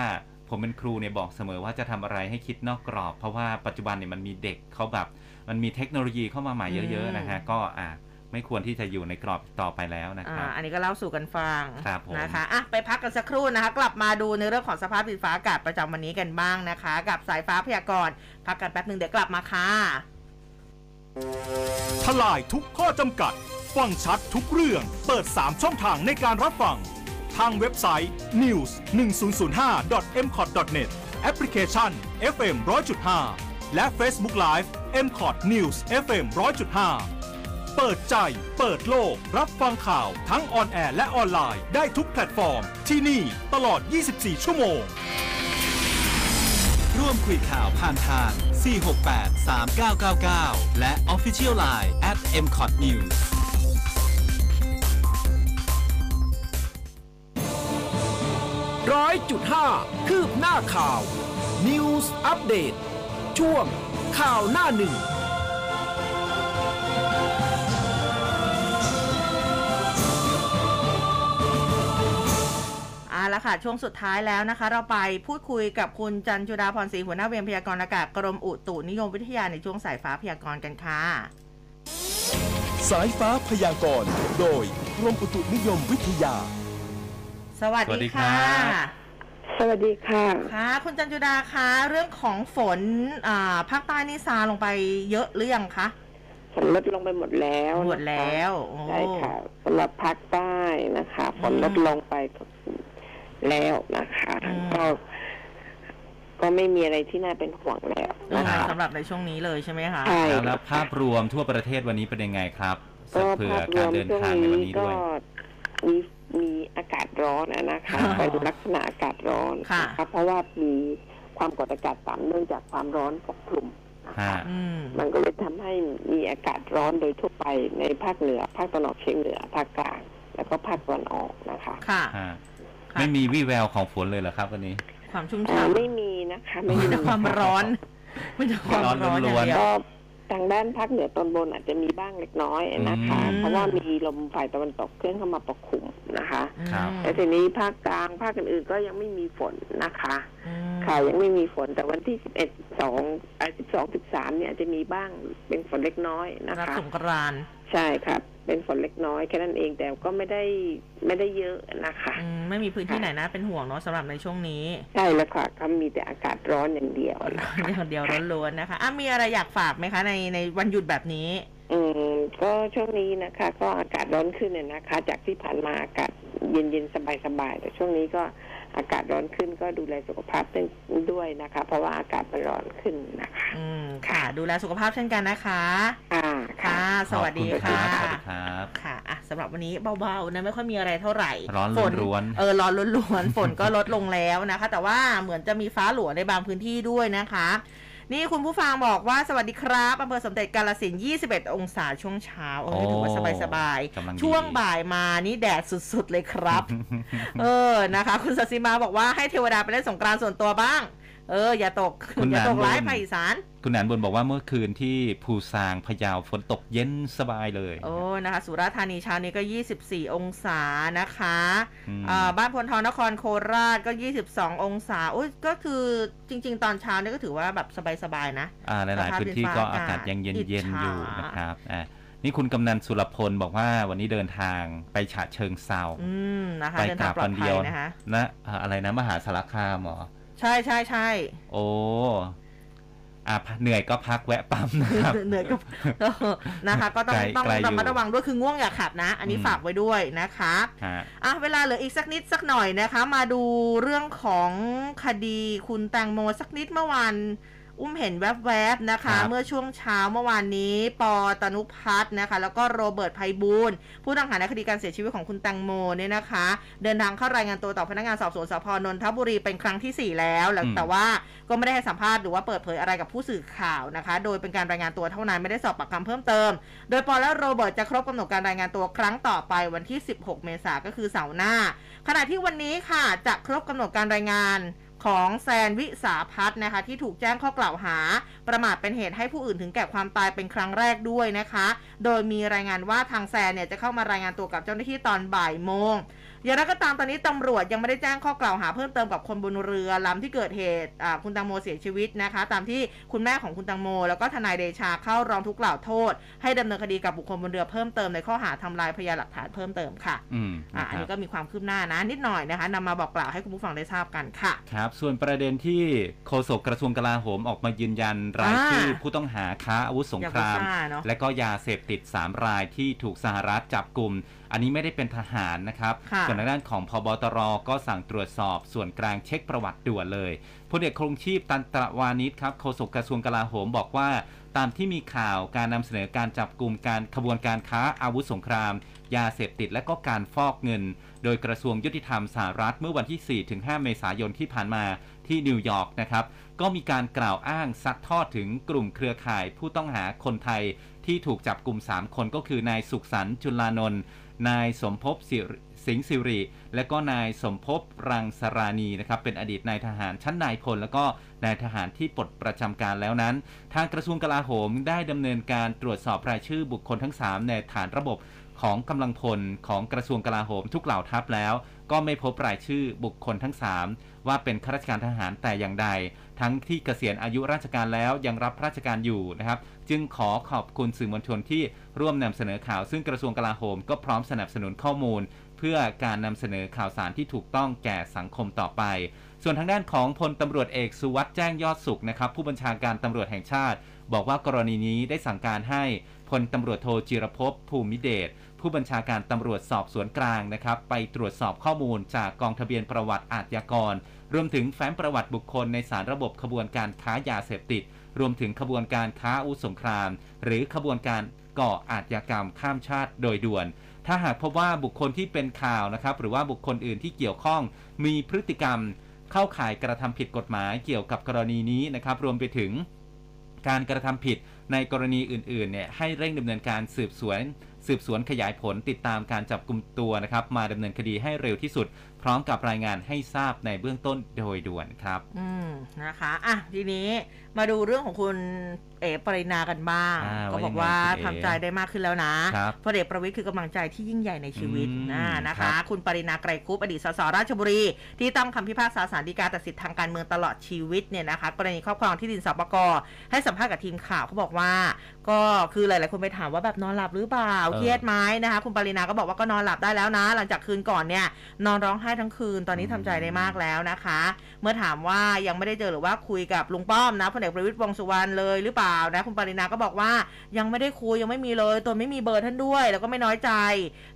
[SPEAKER 2] ผมเป็นครูเนี่ยบอกเสมอว่าจะทำอะไรให้คิดนอกกรอบ เพราะว่าปัจจุบันเนี่ยมันมีเด็กเขาแบบ มันมีเทคโนโลยีเข้ามาใหม่เยอะ ๆ นะฮะ ก็อ่า ไม่ควรที่จะอยู่ในกรอบต่อไปแล้วนะค
[SPEAKER 1] อ่า
[SPEAKER 2] รับ
[SPEAKER 1] อันนี้ก็เล่าสู่กันฟัง
[SPEAKER 2] ครับผม
[SPEAKER 1] นะคะอะไปพักกันสักครู่นะคะ กลับมาดูในเรื่องของสภาพดินฟ้าอากาศประจำวันนี้กันบ้างนะคะ กับสายฟ้าพยากรณ์พักกันแป๊บหนึ่งเดี๋ยวกลับมาค่ะ
[SPEAKER 3] ทลายทุกข้อจำกัด ฟังชัดทุกเรื่อง เปิด 3 ช่องทางในการรับฟัง ทางเว็บไซต์ news 1005 m c o t net แอปพลิเคชัน FM 100.5 และ Facebook Live m c o t News FM 100.5 เปิดใจ เปิดโลก รับฟังข่าวทั้งออนแอร์และออนไลน์ได้ทุกแพลตฟอร์ม ที่นี่ตลอด 24 ชั่วโมง
[SPEAKER 4] ร่วมคุยข่าวผ่านทาง 468 3999 และ Official Line at mcot news
[SPEAKER 5] ร้อยจุดห้าคืบหน้าข่าว News Update ช่วงข่าวหน้าหนึ่ง
[SPEAKER 1] เอาละค่ะ ช่วงสุดท้ายแล้วนะคะ เราไปพูดคุยกับคุณจันจุดาพรศรีหัวหน้าเวรพยากรณ์อากาศกรมอุตุนิยมวิทยาในช่วงสายฟ้าพยากรณ์กันค่ะ
[SPEAKER 5] สายฟ้าพยากรณ์โดยกรมอุตุนิยมวิทยา
[SPEAKER 1] สวัส
[SPEAKER 2] สวัสดี
[SPEAKER 1] ดี
[SPEAKER 2] ครั
[SPEAKER 1] ค่ะ
[SPEAKER 2] บ
[SPEAKER 6] สวัสดีค่ะ
[SPEAKER 1] ค่ะ คุณจันจุดาคะเรื่องของฝนอ่าภาคใต้นี่ซาลงไปเยอะหรือยังคะ
[SPEAKER 6] ฝนลดลงไปหมดแล้ว
[SPEAKER 1] หมดแล้วโอ้
[SPEAKER 6] ใช่ค่ะสำหรับภาคใต้นะคะ ฝนลดลงไป แล้วนะคะ
[SPEAKER 1] อืม
[SPEAKER 6] ก็ก็ไม่มีอะไรที่น่าเป็นห่วงแล้วนะคะ
[SPEAKER 1] สำหรับในช่วงนี้เลยใช่ไหมคะ
[SPEAKER 6] ใช่
[SPEAKER 2] แล้วภาพรวมทั่วประเทศวันนี้เป็นยังไงครับ
[SPEAKER 6] ก็
[SPEAKER 2] เผื่อ
[SPEAKER 6] ภาพร
[SPEAKER 2] กาวร
[SPEAKER 6] ม
[SPEAKER 2] เดิน
[SPEAKER 6] ช่วง
[SPEAKER 2] ทางในวัน
[SPEAKER 6] นี้
[SPEAKER 2] นี้
[SPEAKER 6] ก็
[SPEAKER 2] ด้วย
[SPEAKER 6] มีมีอากาศร้อนอะนะคะ
[SPEAKER 1] ค่ะ
[SPEAKER 6] เป็นลักษณะอากาศร้อน
[SPEAKER 1] ค่ะ
[SPEAKER 6] นะคะเพราะว่ามีความกดอากาศต่ำเนื่องจากความร้อนปกคลุมนะคะ
[SPEAKER 2] ฮะ
[SPEAKER 1] อืม
[SPEAKER 6] มันก็เลยทำให้มีอากาศร้อนโดยทั่วไปในภาคเหนือ ภาคตะวันออกเฉียงเหนือ ภาคกลาง แล้วก็ภาคตะวันออกนะคะ
[SPEAKER 1] ค่ะ
[SPEAKER 2] ฮะ
[SPEAKER 1] ค่ะ
[SPEAKER 2] ไม่มีวี่แววของฝนเลยเหรอครับวันนี้
[SPEAKER 1] ความชุ่ม
[SPEAKER 6] อ่า
[SPEAKER 1] ฉ่ำ
[SPEAKER 6] ไม่มีนะคะไม่
[SPEAKER 1] มี
[SPEAKER 6] มี
[SPEAKER 1] แต่ความร้อนมีแต่ความร้อน
[SPEAKER 2] ร้อน
[SPEAKER 1] อ
[SPEAKER 2] ล้
[SPEAKER 1] ย่าง
[SPEAKER 2] วนๆ
[SPEAKER 1] เดียว
[SPEAKER 6] ก็ทางด้านภาคเหนือตอนบนอาจจะมีบ้างเล็กน้อยนะคะ
[SPEAKER 2] อืม
[SPEAKER 6] เพราะว่ามีลมฝ่ายตะวันตกเคลื่อนเข้ามาปกคลุมนะคะ
[SPEAKER 2] ครับ
[SPEAKER 1] อืม
[SPEAKER 6] แต่ทีนี้ภาคกลางภาคอื่นๆก็ยังไม่มีฝนนะคะ
[SPEAKER 1] อืม
[SPEAKER 6] ค่ะยังไม่มีฝนแต่วันที่สิบเอ็ดสองสิบสองสิบสามเนี่ยอาจจะมีบ้างเป็นฝนเล็กน้อยนะ
[SPEAKER 1] รับ
[SPEAKER 6] คะ
[SPEAKER 1] สงกรานต์
[SPEAKER 6] ใช่ครับเป็นฝนเล็กน้อยแค่นั้นเองแต่ก็ไม่ได้ไม่ได้เยอะนะคะ
[SPEAKER 1] อืมไม่มีพื้นที่ไหนนะเป็นห่วงเนาะสำหรับในช่วงนี้
[SPEAKER 6] ใช่แล้วค่ะก็มีแต่อากาศร้อนอย่างเดียว
[SPEAKER 1] ร้
[SPEAKER 6] นะ
[SPEAKER 1] อน
[SPEAKER 6] คะ
[SPEAKER 1] อย่างเดียวล้วนๆนะคะอะมีอะไรอยากฝากไหมคะ ในในวันหยุดแบบนี้
[SPEAKER 6] อืมก็ช่วงนี้นะคะ ก็อากาศร้อนขึ้นเนี่ยนะคะ จากที่ผ่านมาอากาศเย็นๆสบายๆแต่ช่วงนี้ก็ อากาศร้อนขึ้นก็ดูแลสุขภาพด้วยนะคะ เพราะว่าอากาศมันร้อนขึ้นนะคะ
[SPEAKER 1] อืมค่ะ ดูแลสุขภาพเช่นกันนะคะ
[SPEAKER 6] อ่า
[SPEAKER 1] ค่ะ สวัสดี
[SPEAKER 2] ขอบณ
[SPEAKER 1] ค่ะ
[SPEAKER 2] รับสวัสดีครับ
[SPEAKER 1] ค่ะอะสำหรับวันนี้เบาๆนะไม่ค่อยมีอะไรเท่าไหร่
[SPEAKER 2] ร้อน
[SPEAKER 1] ฝน
[SPEAKER 2] ล้วนๆ
[SPEAKER 1] เออร้อนล้วนๆฝนก็ลดลงแล้วนะคะ แต่ว่าเหมือนจะมีฟ้าหลัวในบางพื้นที่ด้วยนะคะ นี่คุณผู้ฟังบอกว่าสวัสดีครับอำเภอสมเด็จกาลสินธุ์21 องศาช่วงเช้าเออถือว่าสบาย
[SPEAKER 2] กำลังดี
[SPEAKER 1] ๆช่วงบ่ายมานี่แดดสุดๆเลยครับ เออนะคะ คุณสัสิมาบอกว่าให้เทวดาไปเล่นสงกรานต์ส่วนตัวบ้าง เออ อย่าตก
[SPEAKER 2] คุณ
[SPEAKER 1] อย่าตก
[SPEAKER 2] นานบุญ
[SPEAKER 1] ร้ายภาคอีสาน
[SPEAKER 2] คุณหนานบนบอกว่าเมื่อคืนที่ภูซางพะเยาฝนตกเย็นสบายเลย
[SPEAKER 1] โอ้นะคะ สุราษฎร์ธานีเช้านี้ก็ 24 องศานะคะ
[SPEAKER 2] อืม
[SPEAKER 1] อ่าบ้านพลทองนครโคราชก็ 22 องศาอุ้ยก็คือจริง ๆ ตอนเช้านี่ก็ถือว่าแบบสบายๆนะ
[SPEAKER 2] อ่าหลาย
[SPEAKER 1] สภาพ
[SPEAKER 2] ๆพื้นที่
[SPEAKER 1] ดินฟ้า
[SPEAKER 2] ก็
[SPEAKER 1] อาาก
[SPEAKER 2] อากา
[SPEAKER 1] ศ
[SPEAKER 2] ศยังเย็น
[SPEAKER 1] อิจ
[SPEAKER 2] เย็น
[SPEAKER 1] ฉา
[SPEAKER 2] อยู่นะครับอ่านี่คุณกำนันสุรพลบอกว่าวันนี้เดินทางไปฉะเชิงเซา
[SPEAKER 1] อืมนะคะ
[SPEAKER 2] ไป
[SPEAKER 1] เดิน
[SPEAKER 2] ก
[SPEAKER 1] ทา
[SPEAKER 2] ลั
[SPEAKER 1] ง
[SPEAKER 2] บ
[SPEAKER 1] ปลอ
[SPEAKER 2] วั
[SPEAKER 1] ด
[SPEAKER 2] น
[SPEAKER 1] ภั
[SPEAKER 2] เดี
[SPEAKER 1] ย
[SPEAKER 2] ยว
[SPEAKER 1] นะคะ
[SPEAKER 2] นะอ่าอะไรนะมหาสารคามเหรอ
[SPEAKER 1] ใช่ใช่ใช่
[SPEAKER 2] โอ้อะเหนื่อยก็พักแวะปั๊มนะครับ
[SPEAKER 1] เหนื่อยก็เออนะคะ ก็ต้อง
[SPEAKER 2] ไกล
[SPEAKER 1] ต้อง
[SPEAKER 2] ไกลอยู่
[SPEAKER 1] ระมัดระวังด้วยคือง่วงอย่าขับนะ อันนี้
[SPEAKER 2] อืม
[SPEAKER 1] ฝากไว้ด้วยนะคะ
[SPEAKER 2] ฮะ
[SPEAKER 1] อะเวลาเหลืออีกสักนิดสักหน่อยนะคะ มาดูเรื่องของคดีคุณแตงโมสักนิดเมื่อวาน อุ้มเห็นแวบๆนะคะ
[SPEAKER 2] ครับ
[SPEAKER 1] เมื่อช่วงเช้าเมื่อวานนี้ ปอตนุภัทรนะคะ แล้วก็โรเบิร์ตไพบูลย์ผู้ต้องหาในคดีการเสียชีวิตของคุณแตงโมเนี่ยนะคะ เดินทางเข้ารายงานตัวต่อพนักงานสอบสวนสภ.นนทบุรีเป็นครั้งทีสี่4 แล้วแล้ว
[SPEAKER 2] อืม
[SPEAKER 1] แต่ว่าก็ไม่ได้ให้สัมภาษณ์หรือว่าเปิดเผยอะไรกับผู้สื่อข่าวนะคะ โดยเป็นการรายงานตัวเท่านั้นไม่ได้สอบปากคำเพิ่มเติม โดยปอและโรเบิร์ตจะครบกำหนดการรายงานตัวครั้งต่อไปวันที่ 16 เมษายนก็คือเสาร์หน้า ขณะที่วันนี้ค่ะจะครบกำหนดการรายงาน ของแซนวิสาพัฒน์นะคะ ที่ถูกแจ้งข้อกล่าวหา ประมาทเป็นเหตุให้ผู้อื่นถึงแก่ความตายเป็นครั้งแรกด้วยนะคะ โดยมีรายงานว่าทางแซนเนี่ยจะเข้ามารายงานตัวกับเจ้าหน้าที่ตอนบ่ายโมงอย่างไรก็ตามตอนนี้ตำรวจยังไม่ได้แจ้งข้อกล่าวหาเพิ่มเติมกับคนบนเรือลำที่เกิดเหตุอ่าคุณตังโมเสียชีวิตนะคะ ตามที่คุณแม่ของคุณตังโม แล้วก็ทนายเดชาเข้าร้องทุกข์กล่าวโทษ ให้ดำเนินคดีกับบุคคลบนเรือเพิ่มเติมในข้อหาทำลายพยานหลักฐานเพิ่มเติมค่ะ
[SPEAKER 2] อืม
[SPEAKER 1] อะ
[SPEAKER 2] นะ
[SPEAKER 1] อัน
[SPEAKER 2] ครับ
[SPEAKER 1] นี้ก็มีความคืบหน้านะ นิดหน่อยนะคะนำมาบอกกล่าวให้คุณผู้ฟังได้ทราบกันค่ะ
[SPEAKER 2] ครับส่วนประเด็นที่โฆษกกระทรวงกลาโหมออกมายืนยันราย
[SPEAKER 1] อ่า
[SPEAKER 2] ชื่อผู้ต้องหาค้าอาวุธสงคราม
[SPEAKER 1] ยากุซ่าเนอะ
[SPEAKER 2] และก็ยาเสพติด 3 รายที่ถูกสหรัฐจับกลุ่ม อันนี้ไม่ได้เป็นทหารนะครับ
[SPEAKER 1] ค่ะ
[SPEAKER 2] ส่วนทางด้านของพบตรก็สั่งตรวจสอบส่วนกลางเช็คประวัติด่วนเลยพลเอกคงชีพตันตระวานิชครับโฆษกกระทรวงกลาโหมบอกว่า ตามที่มีข่าวการนำเสนอการจับกลุ่มการขบวนการค้าอาวุธสงคราม ยาเสพติดและก็การฟอกเงิน โดยกระทรวงยุติธรรมสหรัฐเมื่อวันที่ 4-5 เมษายนที่ผ่านมาที่นิวยอร์กนะครับก็มีการกล่าวอ้างซัดทอดถึงกลุ่มเครือข่ายผู้ต้องหาคนไทยที่ถูกจับกลุ่ม 3 คนก็คือนายสุขสันต์จุลานนท์ นายสมภพสิริศสิงห์สิริ และก็นายสมภพรังสรานีนะครับเป็นอดีตนายทหารชั้นนายพล แล้วก็นายทหารที่ปลดประจำการแล้วนั้น ทางกระทรวงกลาโหมได้ดำเนินการตรวจสอบรายชื่อบุคคลทั้ง 3 ในฐานระบบของกำลังพลของกระทรวงกลาโหมทุกเหล่าทัพแล้ว ก็ไม่พบรายชื่อบุคคลทั้ง 3 ว่าเป็นข้าราชการทหารแต่อย่างใด ทั้งที่เกษียณอายุราชการแล้วยังรับราชการอยู่นะครับ จึงขอขอบคุณสื่อมวลชนที่ร่วมนำเสนอข่าว ซึ่งกระทรวงกลาโหมก็พร้อมสนับสนุนข้อมูล เพื่อการนำเสนอข่าวสารที่ถูกต้องแก่สังคมต่อไป ส่วนทางด้านของพลตำรวจเอกสุวัสด์แจ้งยอดสุขนะครับ ผู้บัญชาการตำรวจแห่งชาติ บอกว่ากรณีนี้ได้สั่งการให้พลตำรวจโทจิรภพภูมิเดช ผู้บัญชาการตำรวจสอบสวนกลางนะครับ ไปตรวจสอบข้อมูลจากกองทะเบียนประวัติอาชญากร รวมถึงแฟ้มประวัติบุคคลในสารระบบขบวนการค้ายาเสพติด รวมถึงขบวนการค้าอาวุธสงคราม หรือขบวนการก่ออาชญากรรมข้ามชาติโดยด่วน ถ้าหากพบว่าบุคคลที่เป็นข่าวนะครับ หรือว่าบุคคลอื่นที่เกี่ยวข้องมีพฤติกรรมเข้าข่ายกระทำผิดกฎหมายเกี่ยวกับกรณีนี้นะครับ รวมไปถึงการกระทำผิดในกรณีอื่นๆเนี่ยให้เร่งดำเนินการสืบสวน สืบสวนขยายผลติดตามการจับกลุ่มตัวนะครับมาดำเนินคดีให้เร็วที่สุด พร้อมกับรายงานให้ทราบในเบื้องต้นโดยด่วนครับ
[SPEAKER 1] อืมนะคะอะทีนี้มาดูเรื่องของคุณเอ๋ปรินากันบ้าง
[SPEAKER 2] อ่า
[SPEAKER 1] ก็บอก
[SPEAKER 2] ว่า
[SPEAKER 1] ว่า
[SPEAKER 2] ยังไงคุณเอ๋
[SPEAKER 1] ทำใจได้มากขึ้นแล้วนะครับพลเอกประวิทย์คือกำลังใจที่ยิ่งใหญ่ในชีวิต
[SPEAKER 2] อืม
[SPEAKER 1] นะนะ
[SPEAKER 2] ครั
[SPEAKER 1] คะ
[SPEAKER 2] บ
[SPEAKER 1] คุณปรินาไกรคุปอดีตสสราชบุรี ที่ต้องคำพิพากษาศาลฎีกาตัดสิทธิทางการเมืองตลอดชีวิตเนี่ยนะคะกรณีครอบครองที่ดินสปกให้สัมภาษณ์กับทีมข่าวเขาบอกว่า ก็คือหลายๆคนไปถามว่าแบบนอนหลับหรือเปล่า
[SPEAKER 2] เออ
[SPEAKER 1] เครียดไหมนะคะ คุณปรินาก็บอกว่าก็นอนหลับได้แล้วนะ หลังจากคืนก่อนเนี่ยนอนร้องไห้ทั้งคืน ตอนนี้ทำใจได้มากแล้วนะคะ เมื่อถามว่ายังไม่ได้เจอหรือว่าคุยกับลุงป้อมนะพลเอกประวิตรวงษ์สุวรรณเลยหรือเปล่านะคุณปรินาก็บอกว่ายังไม่ได้คุยยังไม่มีเลยตัวไม่มีเบอร์ท่านด้วย แล้วก็ไม่น้อยใจ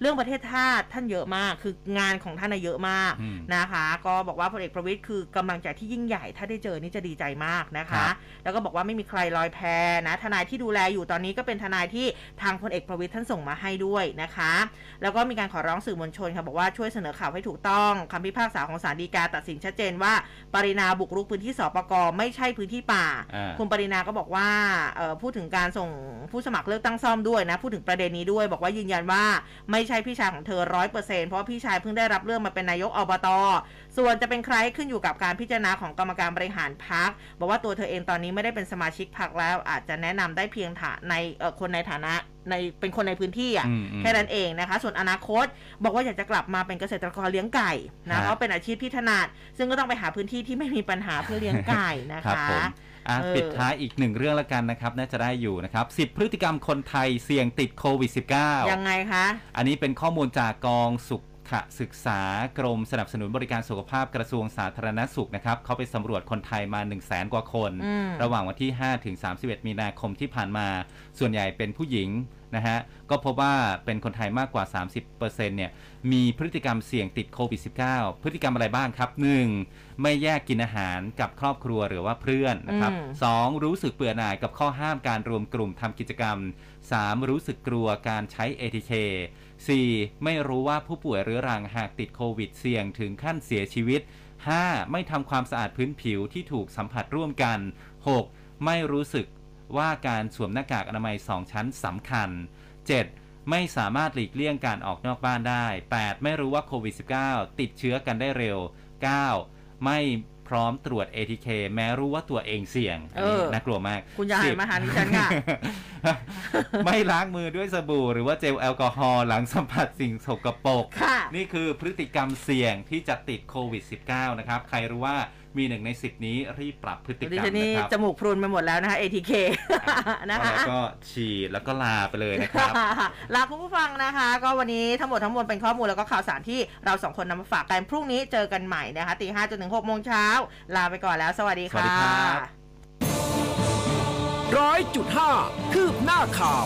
[SPEAKER 1] เรื่องประเทศชาติท่านเยอะมาก คืองานของท่านน่ะเยอะมาก
[SPEAKER 2] อืม
[SPEAKER 1] นะคะ ก็บอกว่าพลเอกประวิตยคือกำลังใจที่ยิ่งใหญ่ ถ้าได้เจอนี่จะดีใจมากนะ
[SPEAKER 2] ครั
[SPEAKER 1] คะ
[SPEAKER 2] บ
[SPEAKER 1] แล้วก็บอกว่าไม่มีใครลอยแพนะทนายที่ดูแลอยู่ตอนนี้ก็เป็นทนายที่ทางพลเอกประวิตยท่านส่งมาให้ด้วยนะคะ แล้วก็มีการขอร้องสื่อมวลชนค่ะบอกว่าช่วยเสนอข่าวให้ถูกต้องคำพิพากษาของศาลฎีกาตัดสินชัดเจนว่า ปรินาบุกรุกพื้นที่สปกไม่ใช่พื้นที่ป่า
[SPEAKER 2] อ่า
[SPEAKER 1] คุณปรินาก็บอกว่าเอ่อพูดถึงการส่งผู้สมัครเลือกตั้งซ่อมด้วยนะ พูดถึงประเด็นนี้ด้วยบอกว่ายืนยันว่าไม่ใช่พี่ชายของเธอร้อยเปอร์เซ็นเพราะว่าพี่ชายเพิ่งได้รับเรื่องมาเป็นนายกอบต ส่วนจะเป็นใครขึ้นอยู่กับการพิจารณาของกรรมการบริหารพักบอกว่าตัวเธอเองตอนนี้ไม่ได้เป็นสมาชิกพักแล้วอาจจะแนะนำได้เพียงฐานในเอ่อคนในฐานะ ในเป็นคนในพื้นที่อะ
[SPEAKER 2] อืมอืม
[SPEAKER 1] แค่นั้นเองนะคะ ส่วนอนาคตบอกว่าอยากจะกลับมาเป็นเกษตรกรเลี้ยงไก่นะ
[SPEAKER 2] ฮะ
[SPEAKER 1] เพราะเป็นอาชีพที่ถนัด ซึ่งก็ต้องไปหาพื้นที่ที่ไม่มีปัญหาเพื่อเลี้ยงไก่นะ
[SPEAKER 2] ครั
[SPEAKER 1] คะ
[SPEAKER 2] ผมอะ
[SPEAKER 1] เออ
[SPEAKER 2] ปิดท้ายอีกหนึ่งเรื่องละกันนะครับ น่าจะได้อยู่นะครับ 10 พฤติกรรมคนไทยเสี่ยงติดโควิด -19
[SPEAKER 1] ยังไงคะ
[SPEAKER 2] อันนี้เป็นข้อมูลจากกองสุข ศึกษากรมสนับสนุนบริการสุขภาพกระทรวงสาธารณสุขนะครับเขาไปสำรวจคนไทยมา 1 0 0 0 0แสนกว่าคน
[SPEAKER 1] อืม
[SPEAKER 2] ระหว่างวันที่ 5 ถึง 31 มีนาคมที่ผ่านมา ส่วนใหญ่เป็นผู้หญิงนะฮะก็พบว่าเป็นคนไทยมากกว่า 30%เนี่ยมีพฤติกรรมเสี่ยงติดโควิด -19 พฤติกรรมอะไรบ้างครับ 1. ไม่แยกกินอาหารกับครอบครัวหรือว่าเพื่อนนะครับ
[SPEAKER 1] อืม
[SPEAKER 2] 2. รู้สึกเบื่อหน่ายกับข้อห้ามการรวมกลุ่มทำกิจกรรม 3. รู้สึกกลัวการใช้ ATK 4. ไม่รู้ว่าผู้ป่วยเรื้อรังหากติดโควิดเสี่ยงถึงขั้นเสียชีวิต 5. ไม่ทำความสะอาดพื้นผิวที่ถูกสัมผัสร่วมกัน 6. ไม่รู้สึกว่าการสวมหน้ากากอนามัย 2 ชั้นสำคัญ 7. ไม่สามารถหลีกเลี่ยงการออกนอกบ้านได้ 8. ไม่รู้ว่าโควิด -19 ติดเชื้อกันได้เร็ว 9. ไม่ ร้อมตรวจ ATK แม้รู้ว่าตัวเองเสี่ยงอันนี้
[SPEAKER 1] เออ
[SPEAKER 2] น่ากลัวมาก
[SPEAKER 1] คุณอย่าหัน
[SPEAKER 2] สิบ
[SPEAKER 1] มาหาดิฉันค่ะ
[SPEAKER 2] ไม่ล้างมือด้วยสบู่ หรือว่าเจลแอลกอฮอล์หลังสัมผัสสิ่งสกปรก
[SPEAKER 1] ค่ะ
[SPEAKER 2] นี่คือพฤติกรรมเสี่ยงที่จะติดโควิด -19 นะครับ ใครรู้ว่า มีหนึ่งในสิบนี้รีบปรับพฤติกร
[SPEAKER 1] ดิ
[SPEAKER 2] รม
[SPEAKER 1] ฉันนี่
[SPEAKER 2] นะครับ
[SPEAKER 1] จมูกพรุนไปหมดแล้วนะคะ ATK นะคะ
[SPEAKER 2] แล้วก็ฉีดแล้วก็ลาไปเลยนะครับ
[SPEAKER 1] ลาคุณผู้ฟังนะคะ ก็วันนี้ทั้งหมดทั้งมวลเป็นข้อมูลแล้วก็ข่าวสารที่เราสองคนนำมาฝากกันพรุ่งนี้เจอกันใหม่นะคะตีห้าจนถึงหกโมงเช้าลาไปก่อนแล้ว สวัสดี
[SPEAKER 2] สวัส
[SPEAKER 1] ค่ะ
[SPEAKER 2] ดีครับ
[SPEAKER 5] ร้อยจุดห้าคืบหน้าข่าว